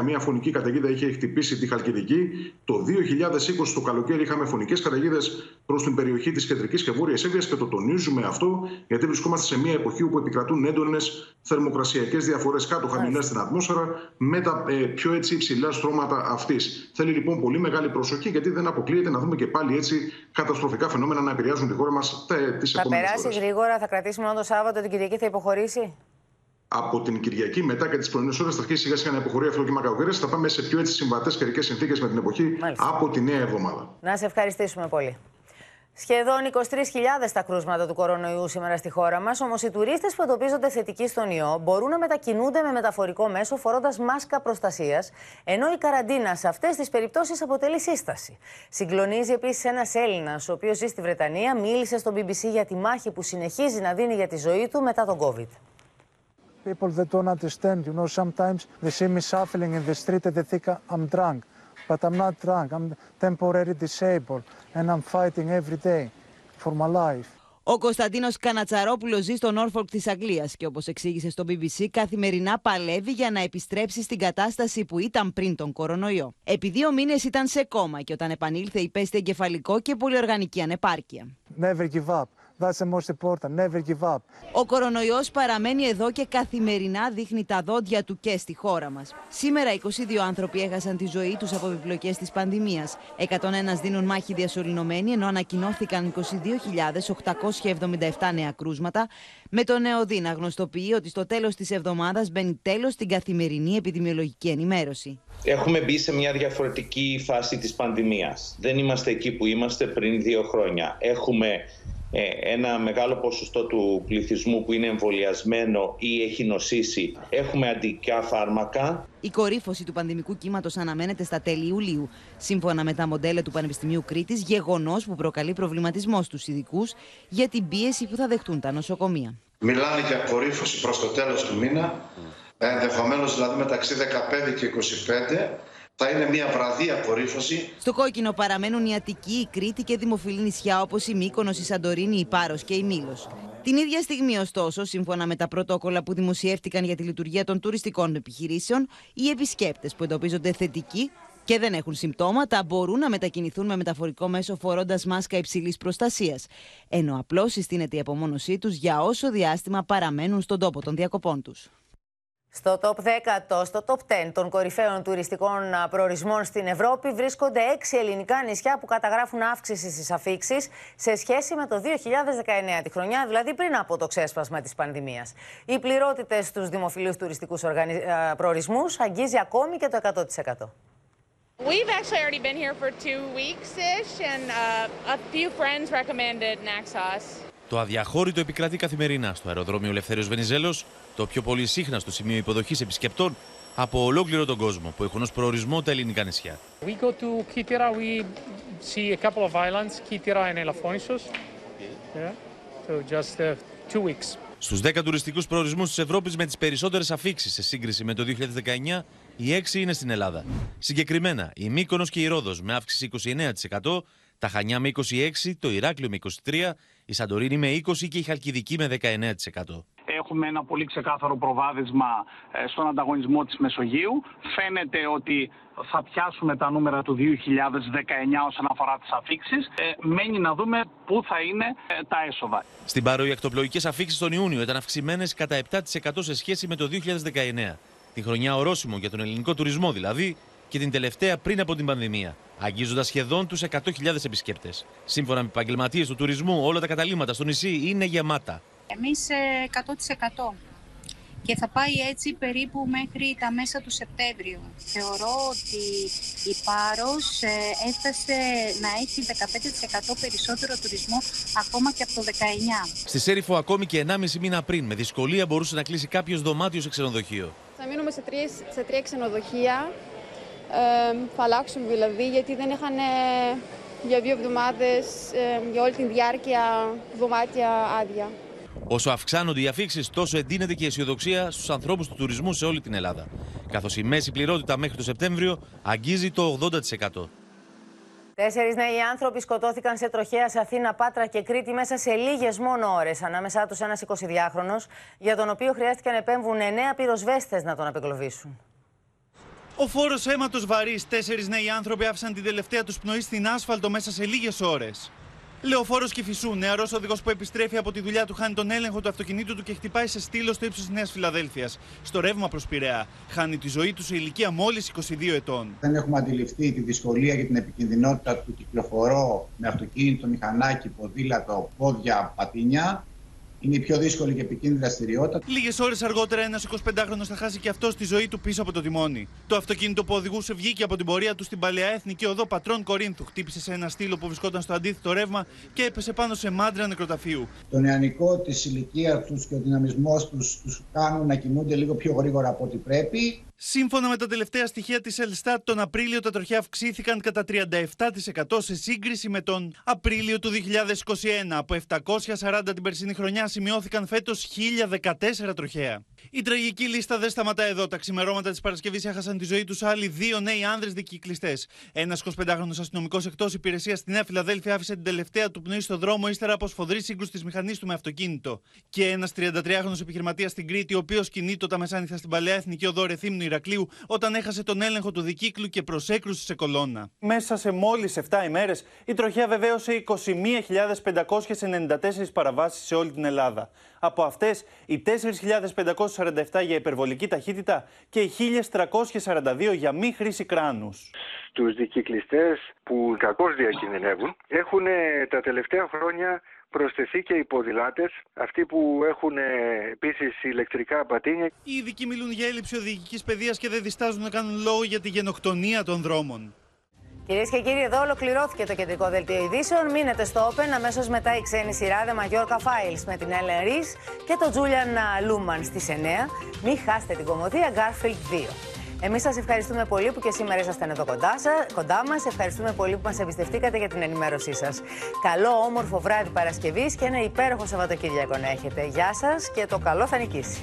2019 μια φωνική καταιγίδα είχε χτυπήσει τη Χαλκιδική. Το 2020 το καλοκαίρι είχαμε φωνικές καταιγίδες προς την περιοχή της Κεντρικής και Βόρειας Εύβοια και το τονίζουμε αυτό γιατί βρισκόμαστε σε μια εποχή όπου επικρατούν έντονες θερμοκρασιακές διαφορές κάτω χαμηλά στην ατμόσφαιρα με τα ε, πιο έτσι υψηλά στρώματα αυτής. Θέλει λοιπόν πολύ μεγάλη προσοχή γιατί δεν αποκλείεται να δούμε και πάλι έτσι καταστροφικά φαινόμενα να επηρεάζουν τη χώρα μας τις επόμενες Θα περάσει γρήγορα, θα κρατήσουμε μόνο το Σάββατο, την Κυριακή θα υποχωρήσει; Από την Κυριακή μετά και τις πρωινές ώρες θα αρχίσει σιγά σιγά να υποχωρεί αυτό το κύμα κακοκαιρία. Θα πάμε σε πιο έτσι συμβατές καιρικές συνθήκες με την εποχή Μάλιστα. από τη νέα εβδομάδα. Να σε ευχαριστήσουμε πολύ. Σχεδόν 23.000 τα κρούσματα του κορονοϊού σήμερα στη χώρα μας, όμως οι τουρίστες που εντοπίζονται θετικοί στον ιό μπορούν να μετακινούνται με μεταφορικό μέσο φορώντας μάσκα προστασίας, ενώ η καραντίνα σε αυτές τις περιπτώσεις αποτελεί σύσταση. Συγκλονίζει επίσης ένας Έλληνας, ο οποίος ζει στη Βρετανία, μίλησε στο BBC για τη μάχη που συνεχίζει να δίνει για τη ζωή του μετά τον COVID. people that don't understand. You know, sometimes they see me shuffling in the street and they think I'm drunk. But I'm not drunk. I'm temporarily disabled and I'm fighting every day for my life. Ο Κωνσταντίνος Κανατσαρόπουλος ζει στο Νόρφολκ της Αγγλίας και όπως εξήγησε στο BBC, καθημερινά παλεύει για να επιστρέψει στην κατάσταση που ήταν πριν τον κορονοϊό. Επί δύο μήνες ήταν σε κόμμα και όταν επανήλθε υπέστη εγκεφαλικό και πολυοργανική ανεπάρκεια. Never give up. That's the most important. Never give up. Ο κορονοϊός παραμένει εδώ και καθημερινά δείχνει τα δόντια του και στη χώρα μας. Σήμερα 22 άνθρωποι έχασαν τη ζωή τους από επιπλοκές της πανδημίας. 101 δίνουν μάχη διασωληνωμένοι ενώ ανακοινώθηκαν 22.877 νέα κρούσματα. Με το νέο να γνωστοποιεί ότι στο τέλος της εβδομάδας μπαίνει τέλος στην καθημερινή επιδημιολογική ενημέρωση. Έχουμε μπει σε μια διαφορετική φάση της πανδημίας. Δεν είμαστε εκεί που είμαστε πριν δύο χρόνια. Έχουμε ε, ένα μεγάλο ποσοστό του πληθυσμού που είναι εμβολιασμένο ή έχει νοσήσει. Έχουμε αντικά φάρμακα. Η κορύφωση του πανδημικού κύματος αναμένεται στα τέλη Ιουλίου. Σύμφωνα με τα μοντέλα του Πανεπιστημίου Κρήτης, γεγονός που προκαλεί προβληματισμό στους ειδικούς για την πίεση που θα δεχτούν τα νοσοκομεία. Μιλάνε για κορύφωση προς το τέλος του μήνα ενδεχομένως δηλαδή μεταξύ 15 και 25, θα είναι μια βραδία απορρίφωση. Στο κόκκινο παραμένουν η Αττική, η Κρήτη και δημοφιλή νησιά όπως η Μύκονος, η Σαντορίνη, η Πάρος και η Μήλος. Την ίδια στιγμή, ωστόσο, σύμφωνα με τα πρωτόκολλα που δημοσιεύτηκαν για τη λειτουργία των τουριστικών επιχειρήσεων, οι επισκέπτες που εντοπίζονται θετικοί και δεν έχουν συμπτώματα μπορούν να μετακινηθούν με μεταφορικό μέσο φορώντας μάσκα υψηλής προστασίας. Ενώ απλώς συστήνεται η απομόνωσή τους για όσο διάστημα παραμένουν στον τόπο των διακοπών τους. Στο top 10, στο top 10 των κορυφαίων τουριστικών προορισμών στην Ευρώπη βρίσκονται έξι ελληνικά νησιά που καταγράφουν αύξηση στις αφήξεις σε σχέση με το 2019, τη χρονιά δηλαδή πριν από το ξέσπασμα της πανδημίας. Οι πληρότητες στους δημοφιλούς τουριστικούς οργανι... προορισμούς αγγίζει ακόμη και το 100%. We've actually already been here for two weeks-ish and uh, a few friends recommended Naxos. Το αδιαχώρητο επικρατεί καθημερινά στο αεροδρόμιο Ελευθέριος Βενιζέλος, το πιο πολύ σύχναστο σημείο υποδοχής επισκεπτών από ολόκληρο τον κόσμο που έχουν ως προορισμό τα ελληνικά νησιά. We go to Kitira, we see a couple of islands, Kitira and Elafonisos. Yeah, so just uh, two weeks. Στους 10 τουριστικούς προορισμούς της Ευρώπης με τις περισσότερες αφήξεις σε σύγκριση με το 2019, οι 6 είναι στην Ελλάδα. Συγκεκριμένα, η Μύκονος και η Ρόδος με αύξηση 29%, τα Χανιά με 26%, το Ηράκλειο με 23%, η Σαντορίνη με 20% και η Χαλκιδική με 19% έχουμε ένα πολύ ξεκάθαρο προβάδισμα ε, στον ανταγωνισμό της Μεσογείου. Φαίνεται ότι θα πιάσουμε τα νούμερα του 2019 όσον αφορά τις αφήξεις. Ε, μένει να δούμε πού θα είναι ε, τα έσοδα. Στην Πάρο οι ακτοπλοϊκές αφήξεις τον Ιούνιο ήταν αυξημένες κατά 7% σε σχέση με το 2019. Την χρονιά ορόσημο για τον ελληνικό τουρισμό δηλαδή και την τελευταία πριν από την πανδημία, αγγίζοντας σχεδόν τους 100.000 επισκέπτες. Σύμφωνα με επαγγελματίες του τουρισμού, όλα τα καταλήμματα στο νησί είναι γεμάτα. Εμείς 100% και θα πάει έτσι περίπου μέχρι τα μέσα του Σεπτέμβριο. Θεωρώ ότι η Πάρος ε, έφτασε να έχει 15% περισσότερο τουρισμό ακόμα και από το 19. Στη Σέριφο ακόμη και 1,5 μήνα πριν με δυσκολία μπορούσε να κλείσει κάποιος δωμάτιος σε ξενοδοχείο. Θα μείνουμε σε τρία, σε τρία ξενοδοχεία. Ε, θα αλλάξουν δηλαδή γιατί δεν είχαν για δύο εβδομάδες ε, για όλη τη διάρκεια δωμάτια άδεια. Όσο αυξάνονται οι αφήξεις, τόσο εντείνεται και η αισιοδοξία στους ανθρώπους του τουρισμού σε όλη την Ελλάδα. Καθώς η μέση πληρότητα μέχρι το Σεπτέμβριο αγγίζει το 80%. Τέσσερις νέοι άνθρωποι σκοτώθηκαν σε τροχέα σε Αθήνα, Πάτρα και Κρήτη μέσα σε λίγες μόνο ώρες. Ανάμεσά τους ένας 22χρονο, για τον οποίο χρειάστηκε να επέμβουν εννέα πυροσβέστες να τον απεκλωβίσουν. Ο φόρος αίματος βαρύς. Τέσσερις νέοι άνθρωποι άφησαν την τελευταία τους πνοή στην άσφαλτο μέσα σε λίγες ώρες. Λεωφόρος Κυφισού, νεαρός οδηγός που επιστρέφει από τη δουλειά του, χάνει τον έλεγχο του αυτοκινήτου του και χτυπάει σε στήλο στο ύψος της Νέας Φιλαδέλφιας. Στο ρεύμα προς Πειραιά. Χάνει τη ζωή του σε ηλικία μόλις 22 ετών. Δεν έχουμε αντιληφθεί τη δυσκολία και την επικινδυνότητα του κυκλοφορώ με αυτοκίνητο, μηχανάκι, ποδήλατο, πόδια, πατίνια είναι η πιο δύσκολη και επικίνδυνη δραστηριότητα. Λίγες ώρες αργότερα, ένας 25χρονο θα χάσει και αυτός τη ζωή του πίσω από το τιμόνι. Το αυτοκίνητο που οδηγούσε βγήκε από την πορεία του στην παλαιά εθνική οδό Πατρών Κορίνθου. Χτύπησε σε ένα στήλο που βρισκόταν στο αντίθετο ρεύμα και έπεσε πάνω σε μάντρα νεκροταφείου. Το νεανικό της ηλικίας τους και ο δυναμισμός τους τους κάνουν να κινούνται λίγο πιο γρήγορα από ό,τι πρέπει. Σύμφωνα με τα τελευταία στοιχεία της Ελστάτ, τον Απρίλιο τα τροχιά αυξήθηκαν κατά 37% σε σύγκριση με τον Απρίλιο του 2021. Από 740 την περσινή χρονιά σημειώθηκαν φέτος 1014 τροχαία. Η τραγική λίστα δεν σταματά εδώ. Τα ξημερώματα της Παρασκευής έχασαν τη ζωή τους άλλοι δύο νέοι άνδρες δικυκλιστές. Ένας 25χρονο αστυνομικός εκτός υπηρεσίας στη Νέα Φιλαδέλφια άφησε την τελευταία του πνοή στο δρόμο ύστερα από σφοδρή σύγκρουση της μηχανής του με αυτοκίνητο. Και ένας 33χρονο επιχειρηματίας στην Κρήτη, ο οποίος κινείται τα μεσάνυχτα στην παλαιά εθνική οδό Ρεθύμνου Ηρακλείου όταν έχασε τον έλεγχο του δικύκλου και προσέκρουσε σε κολόνα. Μέσα σε μόλις 7 ημέρες, η τροχιά βεβαίωσε 21.594 παραβάσεις σε όλη την Ελλάδα. Από αυτές, οι 4.547 για υπερβολική ταχύτητα και οι 1.342 για μη χρήση κράνους. Τους δικυκλιστές που κακώς διακινδυνεύουν έχουν τα τελευταία χρόνια προσθεθεί και οι ποδηλάτε, αυτοί που έχουν ε, επίσης ηλεκτρικά πατίνια. Οι ειδικοί μιλούν για έλλειψη οδηγικής παιδείας και δεν διστάζουν να κάνουν λόγο για τη γενοκτονία των δρόμων. Κυρίες και κύριοι, εδώ ολοκληρώθηκε το κεντρικό δελτίο ειδήσεων. Μείνετε στο Open αμέσως μετά η ξένη σειρά The Mallorca Files με την Ellen Rees και τον Julian Λούμαν στις 9. Μην χάσετε την κομμωδία Garfield 2. Εμείς σας ευχαριστούμε πολύ που και σήμερα ήσασταν εδώ κοντά, κοντά μας. Ευχαριστούμε πολύ που μας εμπιστευτήκατε για την ενημέρωσή σας. Καλό όμορφο βράδυ Παρασκευής και ένα υπέροχο Σαββατοκύριακο να έχετε. Γεια σας και το καλό θα νικήσει.